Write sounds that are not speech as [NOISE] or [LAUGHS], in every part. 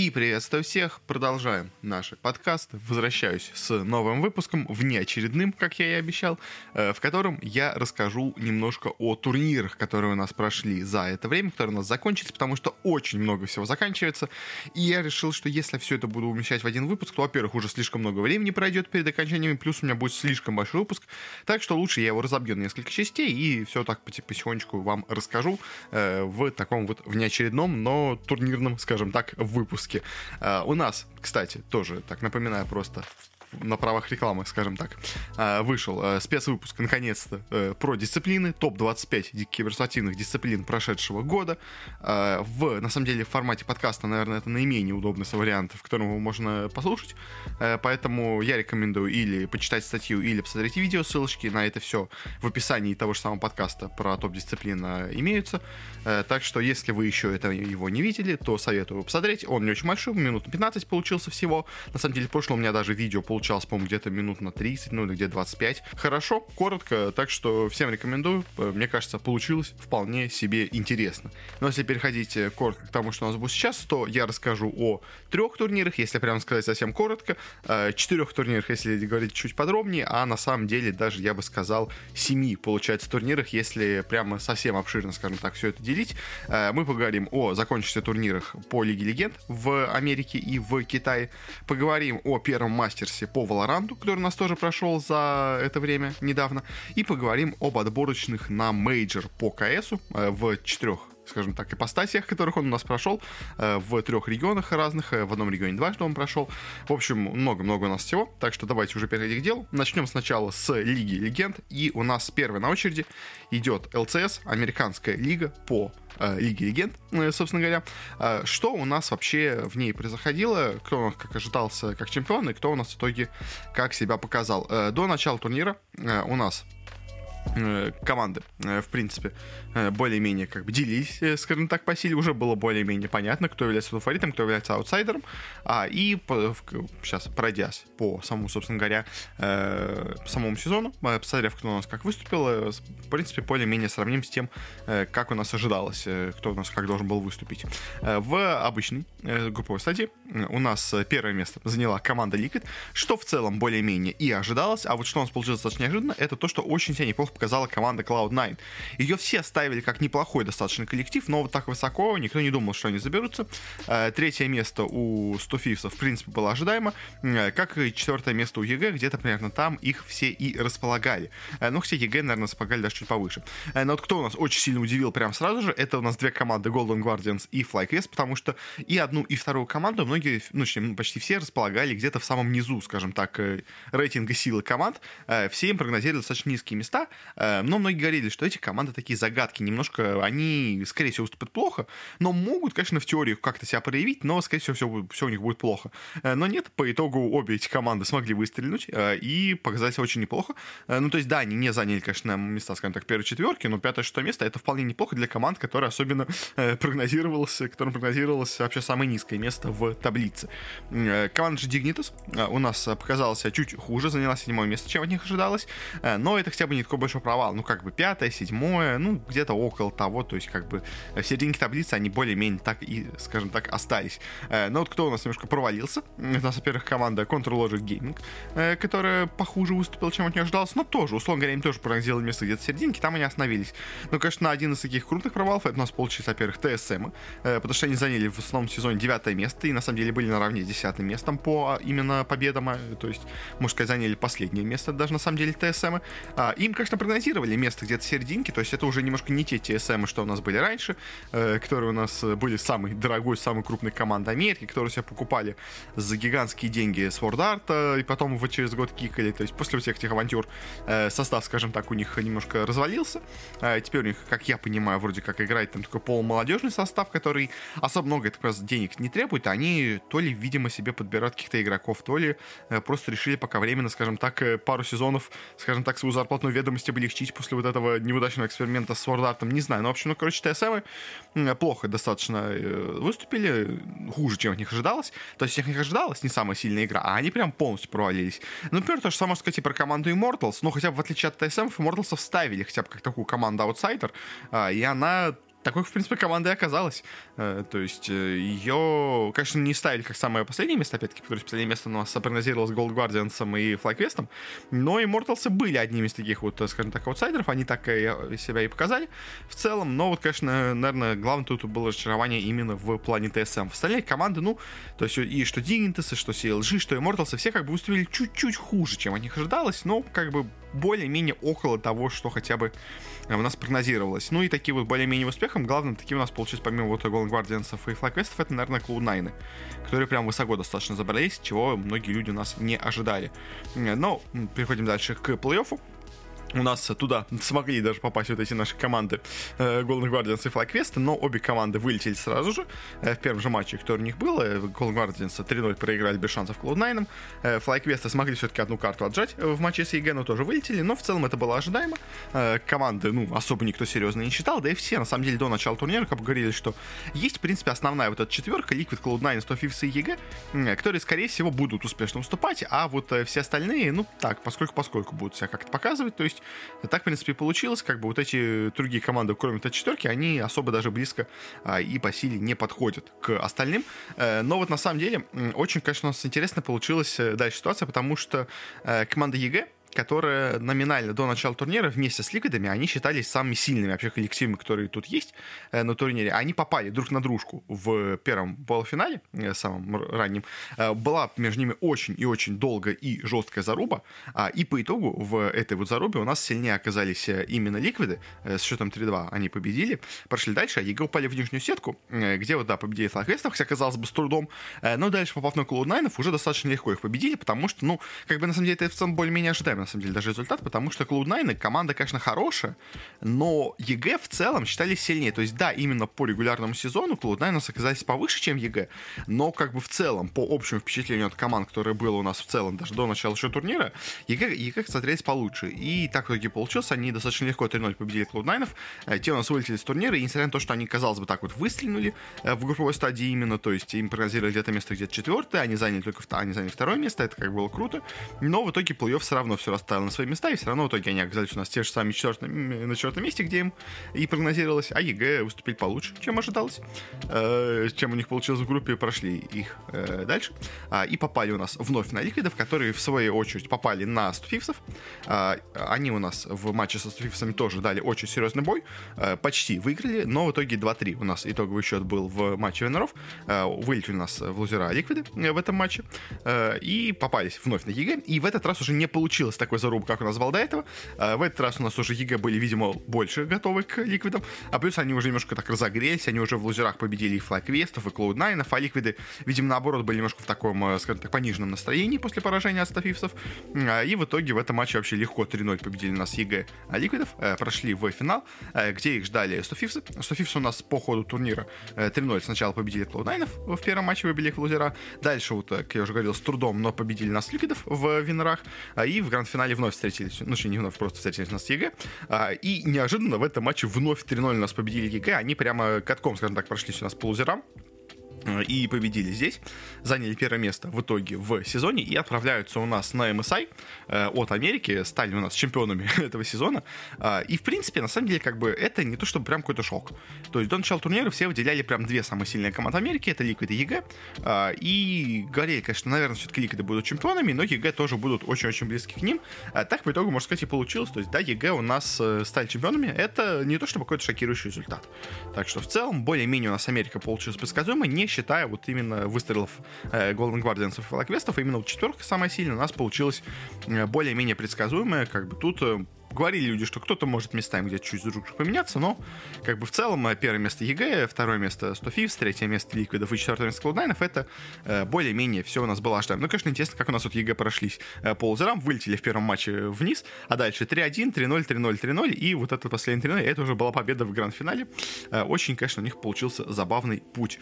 И приветствую всех. Продолжаем наши подкасты. Возвращаюсь с новым выпуском, внеочередным, как я и обещал, э, в котором я расскажу немножко о турнирах, которые у нас прошли за это время, которые у нас закончились, потому что очень много всего заканчивается. И я решил, что если все это буду умещать в один выпуск, то, во-первых, уже слишком много времени пройдет перед окончанием, плюс у меня будет слишком большой выпуск. Так что лучше я его разобью на несколько частей и все так потихонечку вам расскажу э, в таком вот внеочередном, но турнирном, скажем так, выпуске выпуске. Uh, у нас, кстати, тоже, так напоминаю просто, на правах рекламы, скажем так, а, вышел а, спецвыпуск, наконец-то, э, про дисциплины, топ-25 киберспортивных дисциплин прошедшего года. А, в, на самом деле, в формате подкаста, наверное, это наименее удобный вариант, в котором его можно послушать. Э, поэтому я рекомендую или почитать статью, или посмотреть видео, ссылочки на это все в описании того же самого подкаста про топ-дисциплин имеются. Э, так что, если вы еще это, его не видели, то советую посмотреть. Он не очень большой, минут 15 получился всего. На самом деле, в прошлом у меня даже видео получилось получалось, по-моему, где-то минут на 30, ну или где 25. Хорошо, коротко, так что всем рекомендую. Э, мне кажется, получилось вполне себе интересно. Но если переходить э, коротко к тому, что у нас будет сейчас, то я расскажу о трех турнирах, если прямо сказать совсем коротко, э, четырех турнирах, если говорить чуть подробнее, а на самом деле даже, я бы сказал, семи, получается, турнирах, если прямо совсем обширно, скажем так, все это делить. Мы поговорим о закончившихся турнирах по Лиге Легенд в Америке и в Китае. Поговорим о первом мастерсе по Valorant, который у нас тоже прошел за это время недавно, и поговорим об отборочных на мейджор по КСу э, в четырех скажем так, ипостасиях, которых он у нас прошел, э, в трех регионах разных, э, в одном регионе дважды он прошел. В общем, много-много у нас всего, так что давайте уже перейдем к делу. Начнем сначала с Лиги Легенд, и у нас первый на очереди идет ЛЦС, Американская лига по э, Лиги Легенд, собственно говоря. Что у нас вообще в ней происходило, кто у нас как ожидался как чемпион, и кто у нас в итоге как себя показал. До начала турнира у нас команды, э, в принципе, э, более-менее как бы делились, скажем так, по силе. Уже было более-менее понятно, кто является фаворитом, кто является аутсайдером. А, и по, сейчас, пройдясь по самому, собственно говоря, э, самому сезону, посмотрев, кто у нас как выступил, в принципе, более-менее сравним с тем, как у нас ожидалось, кто у нас как должен был выступить. В обычной групповой стадии у нас первое место заняла команда Liquid, что в целом более-менее и ожидалось, а вот что у нас получилось достаточно неожиданно, это то, что очень себя неплохо показала команда Cloud9. Ее все ставили как неплохой достаточно коллектив, но вот так высоко никто не думал, что они заберутся. Э, третье место у 100 Thieves в принципе, было ожидаемо, э, как и четвертое место у EG, где-то примерно там их все и располагали. Э, ну, все EG, наверное, располагали даже чуть повыше. Но вот кто у нас очень сильно удивил прямо сразу же, это у нас две команды Golden Guardians и FlyQuest, потому что и одну, и вторую команду многие, ну, почти все располагали где-то в самом низу, скажем так, рейтинга силы команд. Все им прогнозировали достаточно низкие места, но многие говорили, что эти команды такие загадки, немножко они, скорее всего, выступят плохо, но могут, конечно, в теории как-то себя проявить, но, скорее всего, все, все у них будет плохо. Э, но нет, по итогу обе эти команды смогли выстрелить э, и показать себя очень неплохо. Ну, то есть, да, они не заняли, конечно, места, скажем так, первой четверки, но пятое-шестое место это вполне неплохо для команд, которые особенно прогнозировалось, которым прогнозировалось вообще самое низкое место в таблице. Команда же Dignitas у нас показалась чуть хуже, заняла седьмое место, чем от них ожидалось, но это хотя бы не такой большой провал. Ну, как бы пятое, седьмое, ну, где-то около того. То есть, как бы в середине таблицы они более-менее так и, скажем так, остались. Э, но вот кто у нас немножко провалился? Это во-первых, команда Control Logic Gaming, э, которая похуже выступила, чем от нее ожидалось. Но тоже, условно говоря, им тоже прогнозировали место где-то в серединке, там они остановились. Но, конечно, один из таких крутых провалов это у нас получился, во-первых, ТСМ, э, потому что они заняли в основном сезоне девятое место и, на самом деле, были наравне с десятым местом по а, именно победам. То есть, можно сказать, заняли последнее место даже, на самом деле, ТСМ. А, им, конечно, прогнозировали место где-то в серединке, то есть это уже немножко не те TSM, что у нас были раньше, э, которые у нас были самой дорогой, самой крупной командой Америки, которые себя покупали за гигантские деньги с World Art, и потом в через год кикали, то есть после всех этих авантюр э, состав, скажем так, у них немножко развалился, э, теперь у них, как я понимаю, вроде как играет там такой полумолодежный состав, который особо много так раз денег не требует, они то ли, видимо, себе подбирают каких-то игроков, то ли э, просто решили пока временно, скажем так, э, пару сезонов, скажем так, свою зарплатную ведомость облегчить после вот этого неудачного эксперимента с Sword не знаю. Но, в общем, ну, короче, ТСМ плохо достаточно э, выступили, хуже, чем от них ожидалось. То есть, от них ожидалось не самая сильная игра, а они прям полностью провалились. Ну, например, то же самое сказать и про команду Immortals, но хотя бы в отличие от TSM, Immortals вставили хотя бы как такую команду аутсайдер, а, и она такой, в принципе, команда и оказалась. Э, то есть э, ее, конечно, не ставили как самое последнее место, опять-таки, потому что последнее место у нас сопрогнозировалось Gold Guardians и FlyQuest, но Immortals были одними из таких вот, скажем так, аутсайдеров, они так и себя и показали в целом, но вот, конечно, наверное, главное тут было разочарование именно в плане TSM. В остальные команды, ну, то есть и что Dignitas, что CLG, что Immortals, все как бы выступили чуть-чуть хуже, чем от них ожидалось, но как бы более-менее около того, что хотя бы э, у нас прогнозировалось. Ну и такие вот более-менее успехом, главным таким у нас получилось помимо вот Golden Guardians и FlyQuest, это, наверное, Cloud9, которые прям высоко достаточно забрались, чего многие люди у нас не ожидали. Э, но переходим дальше к плей-оффу у нас туда смогли даже попасть вот эти наши команды э, Golden Guardians и FlyQuest, но обе команды вылетели сразу же э, в первом же матче, который у них был. Э, Golden Guardians 3-0 проиграли без шансов Cloud9. Э, смогли все-таки одну карту отжать в матче с EG, но тоже вылетели, но в целом это было ожидаемо. Команды, ну, особо никто серьезно не считал, да и все, на самом деле, до начала турнира как бы говорили, что есть, в принципе, основная вот эта четверка, Liquid, Cloud9, 100 Thieves и EG, которые, скорее всего, будут успешно уступать, а вот все остальные, ну, так, поскольку поскольку будут себя как-то показывать, то есть и так, в принципе, получилось. Как бы вот эти другие команды, кроме Т4, они особо даже близко а, и по силе не подходят к остальным. Э, но вот на самом деле очень, конечно, у нас интересно получилась э, дальше ситуация, потому что э, команда EG, которые номинально до начала турнира вместе с Liquid ами, они считались самыми сильными вообще коллективами, которые тут есть э, на турнире. Они попали друг на дружку в первом полуфинале, э, самом раннем. Э, была между ними очень и очень долгая и жесткая заруба. А, и по итогу в этой вот зарубе у нас сильнее оказались именно Liquid ы. С счетом 3-2 они победили. Прошли дальше, а EG упали в нижнюю сетку, где вот, да, победили FlyQuest ов, хотя, казалось бы, с трудом. Но дальше, попав на Cloud9, уже достаточно легко их победили, потому что, ну, как бы, на самом деле, это в целом более-менее ожидаемо на самом деле, даже результат, потому что Cloud9 команда, конечно, хорошая, но EG в целом считались сильнее. То есть, да, именно по регулярному сезону Cloud9 у нас оказались повыше, чем EG, но как бы в целом, по общему впечатлению от команд, которое было у нас в целом даже до начала еще турнира, EG, EG смотрелись получше. И так в итоге получилось, они достаточно легко 3-0 победили Cloud9. Э, те у нас вылетели с турнира, и несмотря на то, что они, казалось бы, так вот выстрелили э, в групповой стадии именно, то есть им прогнозировали где-то место где-то четвертое, они заняли только они заняли второе место, это как было круто, но в итоге плей-офф все равно все расставил на свои места, и все равно в итоге они оказались у нас те же самые четвертые, на четвертом месте, где им и прогнозировалось, а EG выступили получше, чем ожидалось, э, чем у них получилось в группе, прошли их э, дальше, а, и попали у нас вновь на Liquid ов, которые в свою очередь попали на 100 Thieves ов, а, они у нас в матче со 100 Thieves ами тоже дали очень серьезный бой, э, почти выиграли, но в итоге 2-3 у нас итоговый счет был в матче винеров, вылетели у нас в лузера Ликвиды в этом матче, и попались вновь на EG, и в этот раз уже не получилось такой заруб, как у нас был до этого. А, в этот раз у нас уже EG были, видимо, больше готовы к ликвидам. А плюс они уже немножко так разогрелись, они уже в лузерах победили и FlyQuest ов, и Cloud9, а ликвиды, видимо, наоборот, были немножко в таком, э, скажем так, пониженном настроении после поражения от 100 Thieves ов. А, и в итоге в этом матче вообще легко 3-0 победили нас EG а ликвидов, э, прошли в финал, э, где их ждали 100 Thieves ы. 100 Thieves ы у нас по ходу турнира 3-0 сначала победили Cloud9 в первом матче, выбили их в лузера. Дальше, вот, как я уже говорил, с трудом, но победили нас ликвидов в винерах. И в гранд-финале вновь встретились, ну, не вновь, просто встретились у нас с EG. И неожиданно в этом матче вновь 3-0 нас победили EG. Они прямо катком, скажем так, прошлись у нас по лузерам и победили здесь, заняли первое место в итоге в сезоне и отправляются у нас на MSI э, от Америки, стали у нас чемпионами [LAUGHS] этого сезона. Э, и, в принципе, на самом деле, как бы, это не то, чтобы прям какой-то шок. То есть до начала турнира все выделяли прям две самые сильные команды Америки, это Liquid и EG. Э, и говорили, конечно, наверное, все-таки Liquid будут чемпионами, но EG тоже будут очень-очень близки к ним. А так, по итогу, можно сказать, и получилось. То есть, да, EG у нас э, стали чемпионами, это не то, чтобы какой-то шокирующий результат. Так что, в целом, более-менее у нас Америка получилась предсказуемо, не считая вот именно выстрелов э, Golden Guardians и FlyQuest ов, именно вот четверка самая сильная у нас получилась э, более-менее предсказуемая, как бы тут э, говорили люди, что кто-то может местами где-то чуть друг поменяться, но как бы в целом э, первое место EG, второе место 100 Thieves, третье место Ликвидов и четвертое место Cloud это э, более-менее все у нас было ожидаемо. Ну, конечно, интересно, как у нас вот EG прошлись э, по лузерам, вылетели в первом матче вниз, а дальше 3-1, 3-0, 3-0, 3-0, и вот этот последний 3-0, это уже была победа в гранд-финале. Э, очень, конечно, у них получился забавный путь.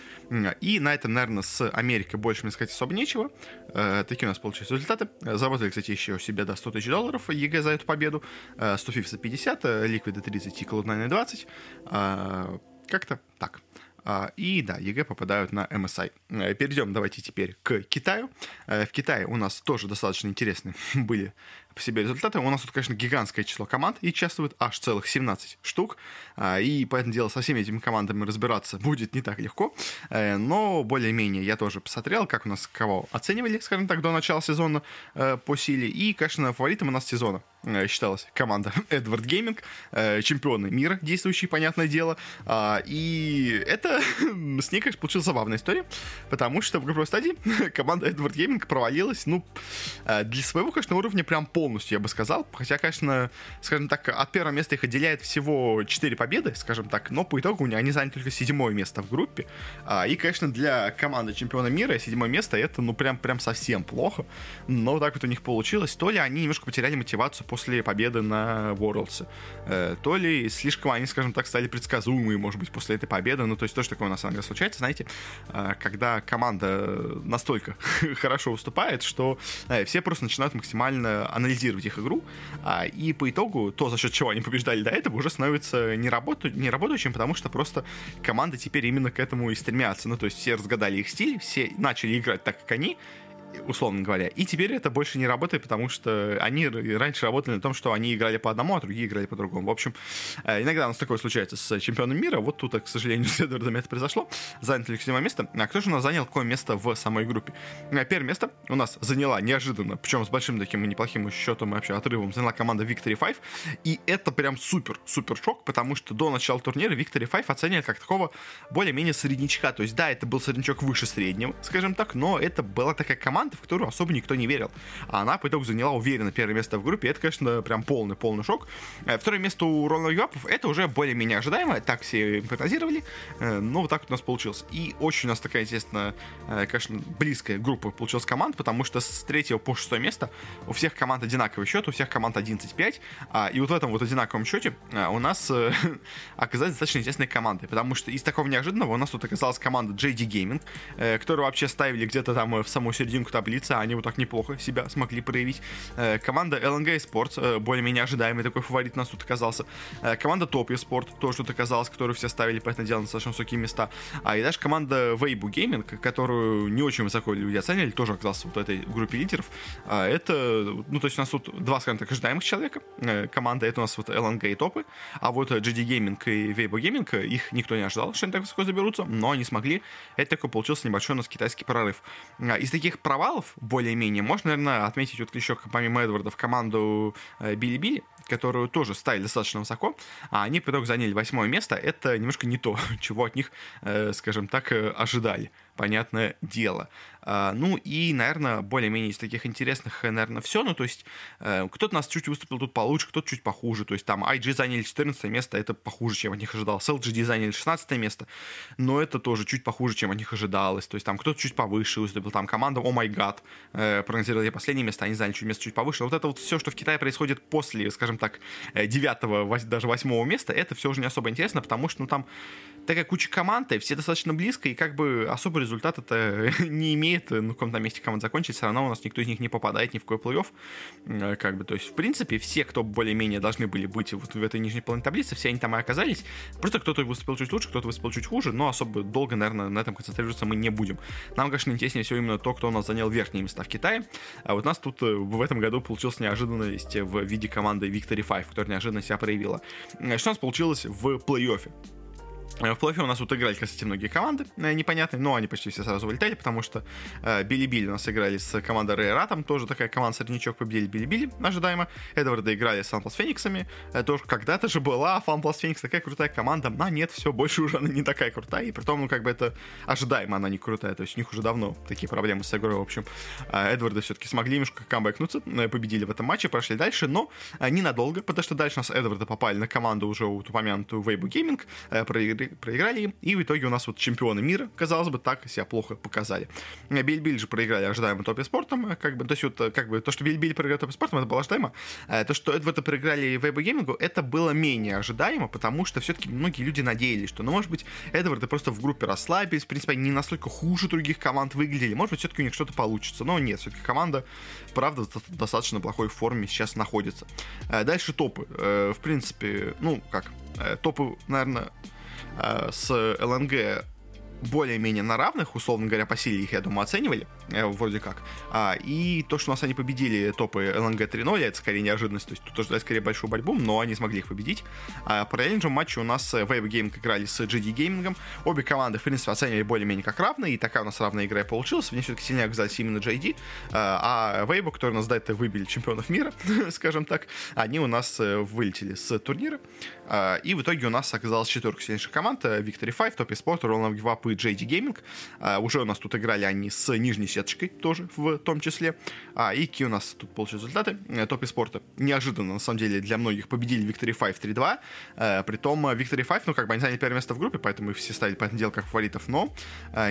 И на этом, наверное, с Америкой больше мне сказать особо нечего. Э, такие у нас получились результаты. Заработали, кстати, еще себе до 100 тысяч долларов EG за эту победу. 100 Thieves 50, Liquid 30 и Cloud9 20. Как-то так. А, и да, EG попадают на MSI. Э, Перейдем давайте теперь к Китаю. Э, в Китае у нас тоже достаточно интересные [LAUGHS] были по себе результаты. У нас тут, конечно, гигантское число команд и участвует, аж целых 17 штук. А, и поэтому дело со всеми этими командами разбираться [LAUGHS] будет не так легко. Э, но более-менее я тоже посмотрел, как у нас кого оценивали, скажем так, до начала сезона по силе. И, конечно, фаворитом у нас сезона считалась команда [LAUGHS] Edward Gaming, э, чемпионы мира, действующие, понятное дело. А, и это [LAUGHS] с ней, конечно, получилась забавная история, потому что в групповой стадии [LAUGHS] команда Edward Gaming провалилась, ну, э, для своего, конечно, уровня прям полностью, я бы сказал. Хотя, конечно, скажем так, от первого места их отделяет всего 4 победы, скажем так, но по итогу они заняли только седьмое место в группе. А, и, конечно, для команды чемпиона мира седьмое место это, ну, прям, прям совсем плохо. Но так вот у них получилось. То ли они немножко потеряли мотивацию после победы на Worlds. Э, то ли слишком они, скажем так, стали предсказуемые, может быть, после этой победы. Ну, то есть то, что такое на самом деле случается, знаете, э, когда команда настолько [LAUGHS] хорошо выступает, что э, все просто начинают максимально анализировать их игру, а, и по итогу то, за счет чего они побеждали до этого, уже становится не, работу, не работающим, потому что просто команда теперь именно к этому и стремятся. Ну, то есть все разгадали их стиль, все начали играть так, как они, условно говоря. И теперь это больше не работает, потому что они раньше работали на том, что они играли по одному, а другие играли по другому. В общем, э, иногда у нас такое случается с чемпионом мира. Вот тут, к сожалению, [LAUGHS] с Эдвардом это произошло. Заняли седьмое место. А кто же у нас занял какое место в самой группе? Э, первое место у нас заняла неожиданно, причем с большим таким неплохим счетом и вообще отрывом, заняла команда Victory 5. И это прям супер, супер шок, потому что до начала турнира Victory 5 оценивали как такого более-менее среднячка. То есть, да, это был среднячок выше среднего, скажем так, но это была такая команда, команда, в которую особо никто не верил. А она по итогу заняла уверенно первое место в группе. Это, конечно, прям полный-полный шок. Э, второе место у Рональда Юапов, это уже более-менее ожидаемо. Так все прогнозировали. Э, но вот так у нас получилось. И очень у нас такая, естественно, э, конечно, близкая группа получилась команд, потому что с третьего по шестое место у всех команд одинаковый счет, у всех команд 11-5. А, и вот в этом вот одинаковом счете у нас [LAUGHS] оказались достаточно интересные команды, потому что из такого неожиданного у нас тут оказалась команда JD Gaming, которую вообще ставили где-то там в самую серединку таблицы, они вот так неплохо себя смогли проявить. Э, команда LNG Sports, э, более-менее ожидаемый такой фаворит у нас тут оказался. Э, команда Topia Sport, тоже тут оказалась, которую все ставили, понятное дело, на достаточно высокие места. А и даже команда Weibo Gaming, которую не очень высоко люди оценили, тоже оказалась вот в этой группе лидеров. А это, ну, то есть у нас тут два, скажем так, ожидаемых человека. Команда это у нас вот LNG и Топы, а вот GD Gaming и Weibo Gaming, их никто не ожидал, что они так высоко заберутся, но они смогли. Это такой получился небольшой у нас китайский прорыв. Из таких провалов провалов, более-менее, можно, наверное, отметить вот еще помимо Эдварда в команду э, Билли-Билли, которую тоже ставили достаточно высоко, а они по итогу заняли восьмое место. Это немножко не то, [LAUGHS] чего от них, э, скажем так, э, ожидали понятное дело. А, ну и, наверное, более-менее из таких интересных, наверное, все. Ну, то есть, э, кто-то нас чуть выступил тут получше, кто-то чуть похуже. То есть, там IG заняли 14 место, это похуже, чем от них ожидалось. LGD заняли 16 место, но это тоже чуть похуже, чем от них ожидалось. То есть, там кто-то чуть повыше выступил. Там команда Oh My God э, прогнозировали последнее место, они заняли чуть место чуть повыше. Вот это вот все, что в Китае происходит после, скажем так, 9 э, даже 8 места, это все уже не особо интересно, потому что, ну, там такая куча команд, и все достаточно близко, и как бы особый результат это [LAUGHS] не имеет, ну, в каком-то месте команд закончить, все равно у нас никто из них не попадает ни в какой плей-офф, э, как бы, то есть, в принципе, все, кто более-менее должны были быть вот в этой нижней половине таблицы, все они там и оказались, просто кто-то выступил чуть лучше, кто-то выступил чуть хуже, но особо долго, наверное, на этом концентрироваться мы не будем. Нам, конечно, интереснее всего именно то, кто у нас занял верхние места в Китае, а вот у нас тут э, в этом году получилась неожиданность в виде команды Victory 5, которая неожиданно себя проявила. Э, что у нас получилось в плей-оффе? Э, в плей у нас вот играли, кстати, многие команды э, непонятные, но они почти все сразу вылетели, потому что э, Билли-Билли у нас играли с командой Рейра, там тоже такая команда среднячок победили Билли-Билли, ожидаемо. Эдварда играли с Фанплас Фениксами, э, тоже когда-то же была Фанплас Феникс такая крутая команда, а нет, все, больше уже она не такая крутая, и при том, ну, как бы это ожидаемо она не крутая, то есть у них уже давно такие проблемы с игрой, в общем. Э, Эдварды все-таки смогли немножко камбэкнуться, э, победили в этом матче, прошли дальше, но э, ненадолго, потому что дальше у нас Эдварды попали на команду уже упомянутую Weibo Gaming, э, проиграли проиграли и в итоге у нас вот чемпионы мира, казалось бы, так себя плохо показали. Бильбиль же проиграли ожидаемо топе спортом, как бы, то есть вот, как бы, то, что Бильбиль проиграли топе спортом, это было ожидаемо, а то, что это проиграли Вейбо Геймингу, это было менее ожидаемо, потому что все-таки многие люди надеялись, что, ну, может быть, Эдварды просто в группе расслабились, в принципе, они не настолько хуже других команд выглядели, может быть, все-таки у них что-то получится, но нет, все-таки команда, правда, в достаточно плохой форме сейчас находится. Э, дальше топы, э, в принципе, ну, как, э, топы, наверное, Э, с ЛНГ более-менее на равных, условно говоря, по силе их, я думаю, оценивали, э, вроде как. А, и то, что у нас они победили топы ЛНГ 3-0, это скорее неожиданность, то есть тут тоже скорее большую борьбу, но они смогли их победить. А параллельно же в у нас Wave Gaming играли с GD Gaming. Обе команды, в принципе, оценивали более-менее как равные, и такая у нас равная игра и получилась. Мне все-таки сильнее оказались именно JD, а Wave, которые у нас до этого выбили чемпионов мира, [LAUGHS] скажем так, они у нас э, вылетели с турнира. А, и в итоге у нас оказалась четверка сильнейших команд. Э, Victory 5, Top Sport, Roll Give Up и JD Gaming. А, уже у нас тут играли они с нижней сеточкой тоже в том числе. А, и какие у нас тут получились результаты? Top Sport неожиданно, на самом деле, для многих победили Victory 5 3-2. А, притом Victory 5, ну, как бы они заняли первое место в группе, поэтому их все ставили, по этому делу, как фаворитов, но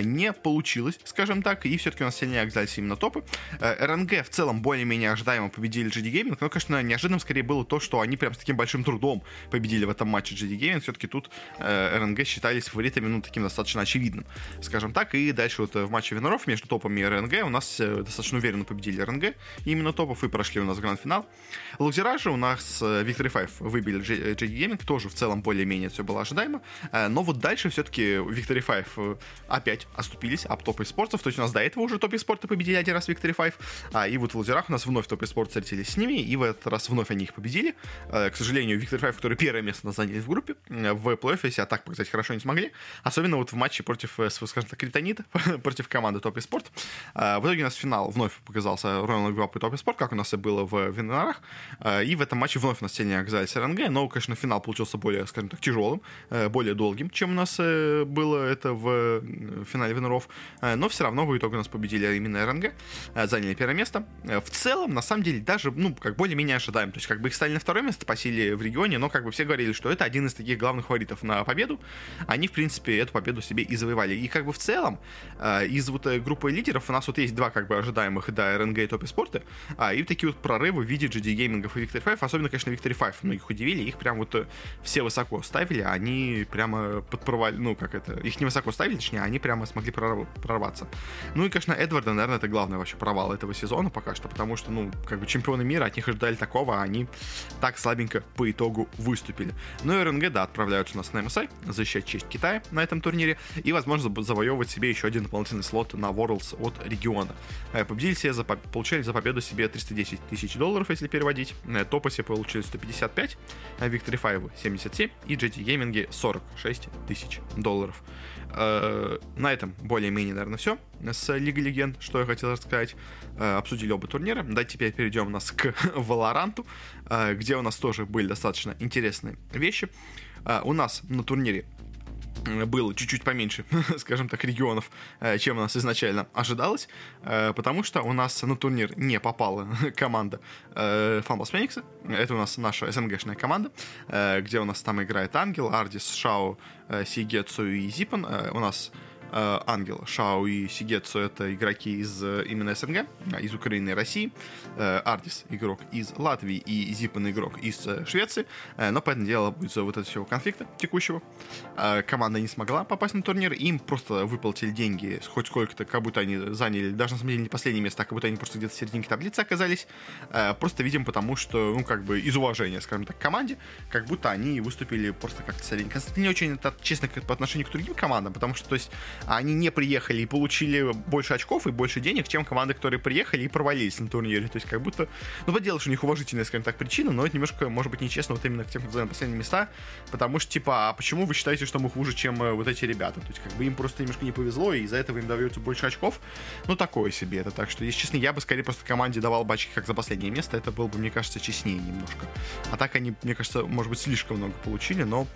не получилось, скажем так, и все-таки у нас сильнее оказались именно топы. РНГ в целом более-менее ожидаемо победили GD Gaming, но, конечно, неожиданным скорее было то, что они прям с таким большим трудом победили в этом матче GD Gaming. Все-таки тут э, РНГ считались фаворитами, ну, таким достаточно очевидным, скажем так. И дальше вот э, в матче виноров между топами и РНГ у нас э, достаточно уверенно победили РНГ именно топов и прошли у нас гранд-финал. Лузера же у нас э, Victory 5 выбили GD Gaming, тоже в целом более-менее все было ожидаемо. Но вот дальше все-таки 5 э, опять оступились об топе спортов. То есть у нас до этого уже топе спорта победили один раз Victory 5, а, и вот в лазерах у нас вновь топе спорт встретились с ними, и в этот раз вновь они их победили. К сожалению, Victory 5, который первое место заняли в группе, в плей-оффе себя так показать хорошо не смогли. Особенно вот в матче против, э, скажем так, Криптонита, [LAUGHS] против команды Топ Спорт. В итоге у нас финал вновь показался Royal Group и Топ Спорт, как у нас и было в Винарах. И в этом матче вновь у нас оказались РНГ, но, конечно, финал получился более, скажем так, тяжелым, более долгим, чем у нас было это в финале Винаров. Но все равно в итоге у нас победили именно РНГ, заняли первое место. В целом, на самом деле, даже, ну, как более-менее ожидаем. То есть, как бы их стали на второе место по силе в регионе, но как бы все говорили, что это один из таких главных фаворитов на победу. Они, в принципе, эту победу себе и. И как бы в целом, э, из вот э, группы лидеров у нас вот есть два как бы ожидаемых, да, РНГ и Топи Спорты, а, и такие вот прорывы в виде GD геймингов и Victory 5, особенно, конечно, Victory 5 многих удивили, их прям вот э, все высоко ставили, они прямо подпровали, ну, как это, их не высоко ставили, точнее, они прямо смогли прорваться. Ну и, конечно, Эдварда, наверное, это главный вообще провал этого сезона пока что, потому что, ну, как бы чемпионы мира, от них ожидали такого, а они так слабенько по итогу выступили. Ну и РНГ, да, отправляются у нас на MSI, защищать честь Китая на этом турнире и, возможно, завоевывать себе еще один дополнительный слот на Worlds от региона. Э, победили себе, за, получили за победу себе 310 тысяч долларов, если переводить. Э, Топы себе получили 155, Victory 5 77 и GT Gaming 46 тысяч долларов. Э, на этом более-менее, наверное, все с Лигой Легенд, что я хотел рассказать. Э, обсудили оба турнира. Давайте теперь перейдем у нас к [LAUGHS] Валоранту, э, где у нас тоже были достаточно интересные вещи. У нас на турнире было чуть-чуть поменьше, [LAUGHS] скажем так, регионов, чем у нас изначально ожидалось, потому что у нас на турнир не попала [LAUGHS] команда Фамбас Феникса, это у нас наша СНГшная команда, где у нас там играет Ангел, Ардис, Шао, Сигецу и Зипан. У нас Э, Ангел, Шао и Сигетсу это игроки из э, именно СНГ, из Украины и России. Э, Ардис игрок из Латвии и Зипан игрок из Швеции. Но, понятное дело, из-за вот этого всего конфликта текущего команда не смогла попасть на турнир. Им просто выплатили деньги хоть сколько-то, как будто они заняли, даже на самом деле не последнее место, а как будто они просто где-то в серединке таблицы оказались. Просто, видим, потому что, ну, как бы из уважения, скажем так, команде, как будто они выступили просто как-то средненько. Не очень это честно по отношению к другим командам, потому что, то есть, они не приехали и получили больше очков и больше денег, чем команды, которые приехали и провалились на турнире. То есть как будто, ну, поделаешь, у них уважительная, скажем так, причина, но это немножко, может быть, нечестно вот именно к тем, кто занял последние места, потому что, типа, а почему вы считаете, что мы хуже, чем э, вот эти ребята? То есть как бы им просто немножко не повезло, и из-за этого им дается больше очков. Ну, такое себе это. Так что, если честно, я бы скорее просто команде давал бачки как за последнее место, это было бы, мне кажется, честнее немножко. А так они, мне кажется, может быть, слишком много получили, но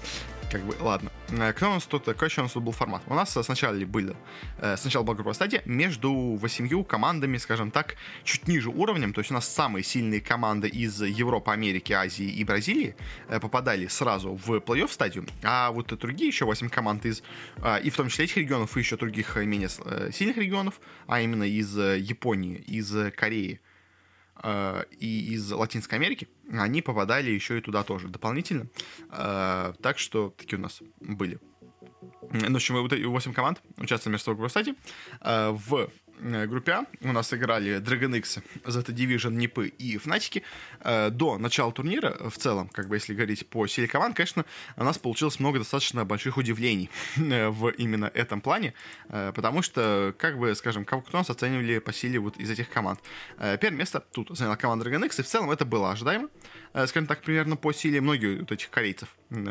как бы, ладно. Э, кто у нас тут, какой еще у нас тут был формат? У нас сначала были, э, сначала была группа стадия между восемью командами, скажем так, чуть ниже уровнем, то есть у нас самые сильные команды из Европы, Америки, Азии и Бразилии э, попадали сразу в плей-офф стадию, а вот другие еще восемь команд из, и в том числе этих регионов, и еще других менее сильных регионов, а именно из Японии, из Кореи, э, и из Латинской Америки, они попадали еще и туда тоже дополнительно. Э, так что такие у нас были. Ну, в общем, 8 команд участвовали в собой стадии. Э, в э, группе А. У нас играли Dragon X, Zeta Division, Нипы и Фнатики. Э, до начала турнира, в целом, как бы если говорить по силе команд, конечно, у нас получилось много достаточно больших удивлений в именно этом плане, потому что, как бы, скажем, кого кто нас оценивали по силе вот из этих команд. Первое место тут заняла команда Dragon X, и в целом это было ожидаемо. Скажем так, примерно по силе многие вот этих корейцев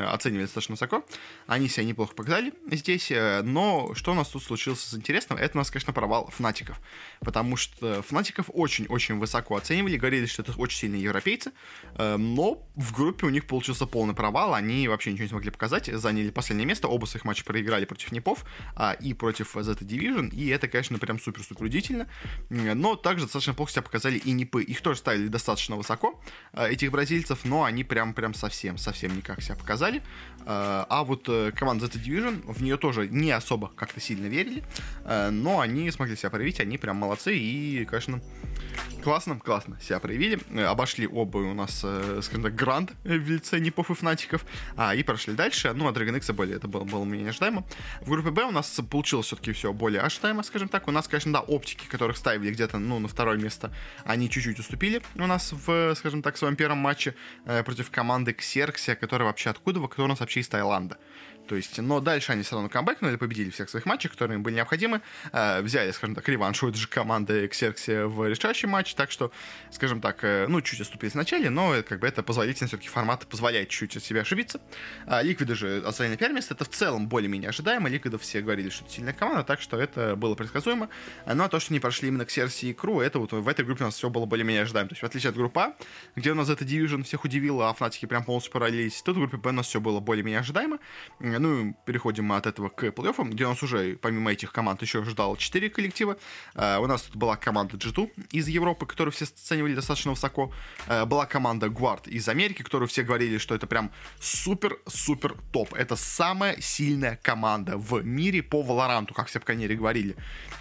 оценивали достаточно высоко. Они себя неплохо показали здесь, но что у нас тут случилось из интересного? Это у нас, конечно, провал Фнатиков. Потому что Фнатиков очень-очень высоко оценивали, говорили, что это очень сильные европейцы, э, но в группе у них получился полный провал, они вообще ничего не смогли показать, заняли последнее место, оба своих матча проиграли против Непов а, и против Zeta Division, и это, конечно, прям супер-супер удивительно, но также достаточно плохо себя показали и Непы, их тоже ставили достаточно высоко, э, этих бразильцев, но они прям-прям совсем-совсем никак себя показали, э, а вот команда Zeta Division, в нее тоже не особо как-то сильно верили, но они смогли себя проявить, они прям молодцы и, конечно, классно, классно себя проявили. Э, обошли оба у нас, э, скажем так, гранд в лице Непов и Фнатиков, а, и прошли дальше. Ну, а Dragon X были, это было, было менее ожидаемо. В группе Б у нас получилось все-таки все более ожидаемо, скажем так. У нас, конечно, да, оптики, которых ставили где-то, ну, на второе место, они чуть-чуть уступили у нас в, скажем так, своем первом матче э, против команды Ксерксия, которая вообще откуда, кто у нас вообще из Таиланда. То есть, но дальше они все равно камбэкнули, победили всех своих матчах, которые им были необходимы. Э, взяли, скажем так, реванш у этой же команды Эксерксия в решающий матч. Так что, скажем так, э, ну, чуть оступились в но как бы это позволительно все-таки формат позволяет чуть-чуть от себя ошибиться. А Ликвиды же оценили первое место. Это в целом более-менее ожидаемо. Ликвидов все говорили, что это сильная команда, так что это было предсказуемо. Ну, а то, что не прошли именно Ксерси и Кру, это вот в этой группе у нас все было более-менее ожидаемо. То есть, в отличие от группы А, где у нас это Division всех удивило, а Фнатики прям полностью провалились, тут в группе Б у нас все было более-менее ожидаемо. Ну, переходим мы от этого к плей-оффам, где у нас уже, помимо этих команд, еще ждало 4 коллектива. Uh, у нас тут была команда G2 из Европы, которую все оценивали достаточно высоко. Uh, была команда Guard из Америки, которую все говорили, что это прям супер-супер топ. Это самая сильная команда в мире по Валоранту, как все в Канере говорили.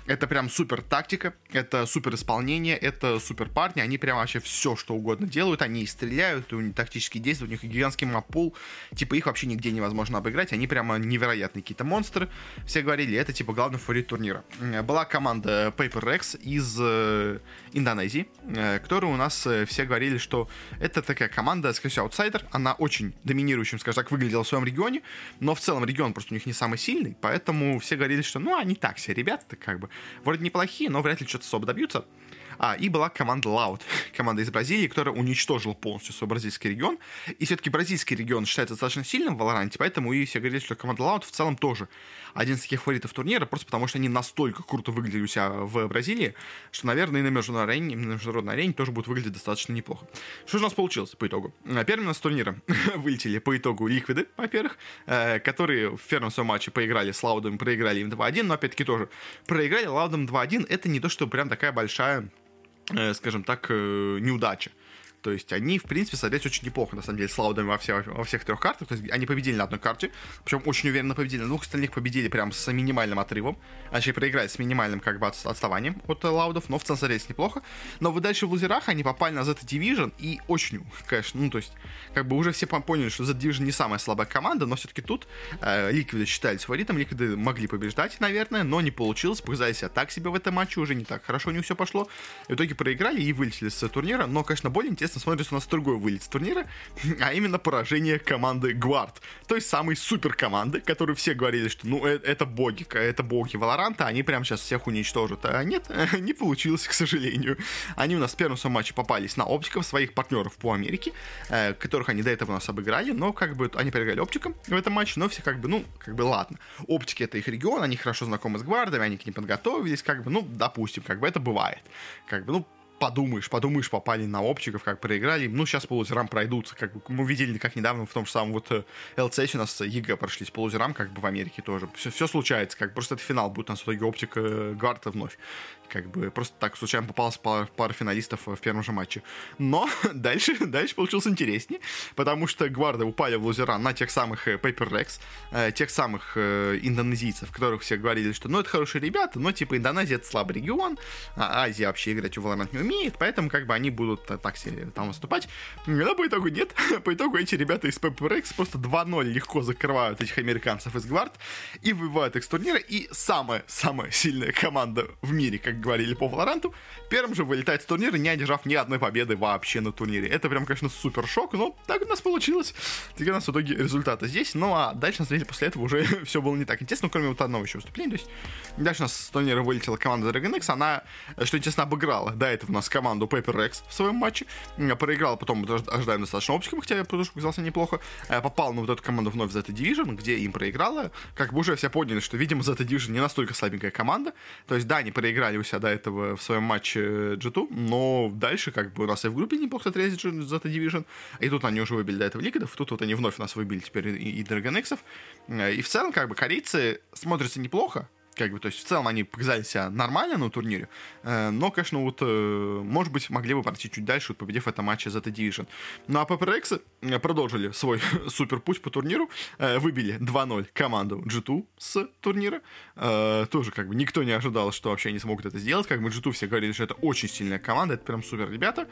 Это прям супер тактика, это супер исполнение, это супер парни. Они прям вообще все, что угодно делают. Они и стреляют, у них тактические действия, у них гигантский маппул. Типа их вообще нигде невозможно обыграть. Они прямо невероятные какие-то монстры. Все говорили, это типа главный фаворит турнира. Была команда Paper Rex из э, Индонезии, э, которая у нас э, все говорили, что это такая команда, скорее всего, аутсайдер. Она очень доминирующим, скажем так, выглядела в своем регионе, но в целом регион просто у них не самый сильный, поэтому все говорили, что ну они так все ребята, как бы вроде неплохие, но вряд ли что-то особо добьются. А, и была команда Loud, [LAUGHS] команда из Бразилии, которая уничтожила полностью свой бразильский регион. И все-таки бразильский регион считается достаточно сильным в Valorant, поэтому и все говорят, что команда Loud в целом тоже один из таких фаворитов турнира, просто потому что они настолько круто выглядели у себя в Бразилии, что, наверное, и на международной арене, на международной арене тоже будет выглядеть достаточно неплохо. Что же у нас получилось по итогу? Э, первым у нас турнира [LAUGHS] вылетели по итогу Ликвиды, во-первых, э, которые в первом своем матче поиграли с Лаудом, проиграли им 2-1, но опять-таки тоже проиграли Лаудом 2-1. Это не то, что прям такая большая скажем так, э, неудача. То есть они, в принципе, садятся очень неплохо, на самом деле, с лаудами во, все, во всех трех картах. То есть они победили на одной карте, причем очень уверенно победили. На двух остальных победили прям с минимальным отрывом. Они проиграли с минимальным как бы отставанием от лаудов, но в целом смотрелись неплохо. Но вы дальше в лузерах они попали на Z Division и очень, конечно, ну то есть как бы уже все поняли, что Z Division не самая слабая команда, но все-таки тут э, Ликвиды считались фаворитом, Ликвиды могли побеждать, наверное, но не получилось, показали себя так себе в этом матче, уже не так хорошо у них все пошло. в итоге проиграли и вылетели с турнира, но, конечно, более интересно интересно смотрится у нас другой вылет с турнира, [LAUGHS] а именно поражение команды Гвард. Той самой супер команды, которую все говорили, что ну э, это боги, это боги Валоранта, они прямо сейчас всех уничтожат. А нет, [LAUGHS] не получилось, к сожалению. Они у нас в первом своем матче попались на оптиков своих партнеров по Америке, э, которых они до этого у нас обыграли, но как бы они проиграли оптикам в этом матче, но все как бы, ну, как бы ладно. Оптики это их регион, они хорошо знакомы с гвардами, они к ним подготовились, как бы, ну, допустим, как бы это бывает. Как бы, ну, подумаешь, подумаешь, попали на оптиков, как проиграли. Ну, сейчас полузерам пройдутся. Как бы мы видели, как недавно в том же самом вот LCS э, у нас EG прошли по лузерам, как бы в Америке тоже. Все, все случается, как просто это финал будет у нас в итоге оптика э, Гварда вновь. Как бы просто так случайно попалась пара, пара финалистов в первом же матче. Но [LAUGHS] дальше, дальше получилось интереснее, потому что гварды упали в лузера на тех самых э, Paper Rex, э, тех самых э, индонезийцев, которых все говорили, что ну это хорошие ребята, но типа Индонезия это слабый регион, а Азия вообще играть в Valorant не умеет, поэтому как бы они будут так себе там выступать. Но по итогу нет. [LAUGHS] по итогу эти ребята из Paper Rex просто 2-0 легко закрывают этих американцев из гвард и выбивают их с турнира. И самая-самая сильная команда в мире, как говорили по Валоранту, первым же вылетает с турнира, не одержав ни одной победы вообще на турнире. Это прям, конечно, супер шок, но так у нас получилось. Теперь у нас в итоге результаты здесь. Ну а дальше, на самом деле, после этого уже [LAUGHS] все было не так интересно, кроме вот одного еще выступления. То есть дальше у нас с турнира вылетела команда Dragon X. Она, что интересно, обыграла до этого у нас команду Paper Rex в своем матче. Проиграла потом, ожидаем, достаточно оптиком, хотя я потому что показался неплохо. Э, попал на вот эту команду вновь за это Division, где им проиграла. Как бы уже все поняли, что, видимо, за это Division не настолько слабенькая команда. То есть, да, они проиграли у себя до этого в своем матче G2, но дальше как бы у нас и в группе неплохо смотрелись за это Division. И тут они уже выбили до этого Ликвидов, тут вот они вновь нас выбили теперь и, и Dragon. Э, и в целом, как бы, корейцы смотрятся неплохо, как бы, то есть в целом они показали себя нормально на турнире, э, но, конечно, вот, э, может быть, могли бы пройти чуть дальше, победив в этом матче за The Division. Ну а PPRX э, продолжили свой [LAUGHS] супер путь по турниру, э, выбили 2-0 команду G2 с турнира, э, тоже как бы никто не ожидал, что вообще они смогут это сделать, как бы G2 все говорили, что это очень сильная команда, это прям супер ребята,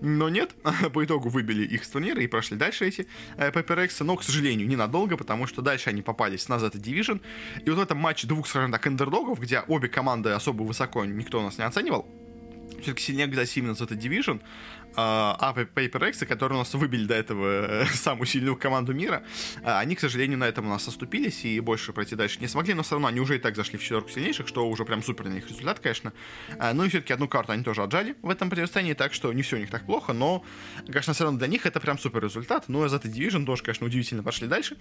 но нет, [LAUGHS] по итогу выбили их с турнира и прошли дальше эти э, PPRX, но, к сожалению, ненадолго, потому что дальше они попались на Z Division. И вот в этом матче двух, скажем так, андердогов, где обе команды особо высоко никто у нас не оценивал, все-таки сильнее оказались именно Z Division, а PaperX, которые у нас выбили до этого э, [LAUGHS] самую сильную команду мира, а, они, к сожалению, на этом у нас оступились и больше пройти дальше не смогли, но все равно они уже и так зашли в четверку сильнейших, что уже прям супер на них результат, конечно. А, ну и все-таки одну карту они тоже отжали в этом противостоянии, так что не все у них так плохо, но, конечно, все равно для них это прям супер результат. Ну, а за Division тоже, конечно, удивительно пошли дальше.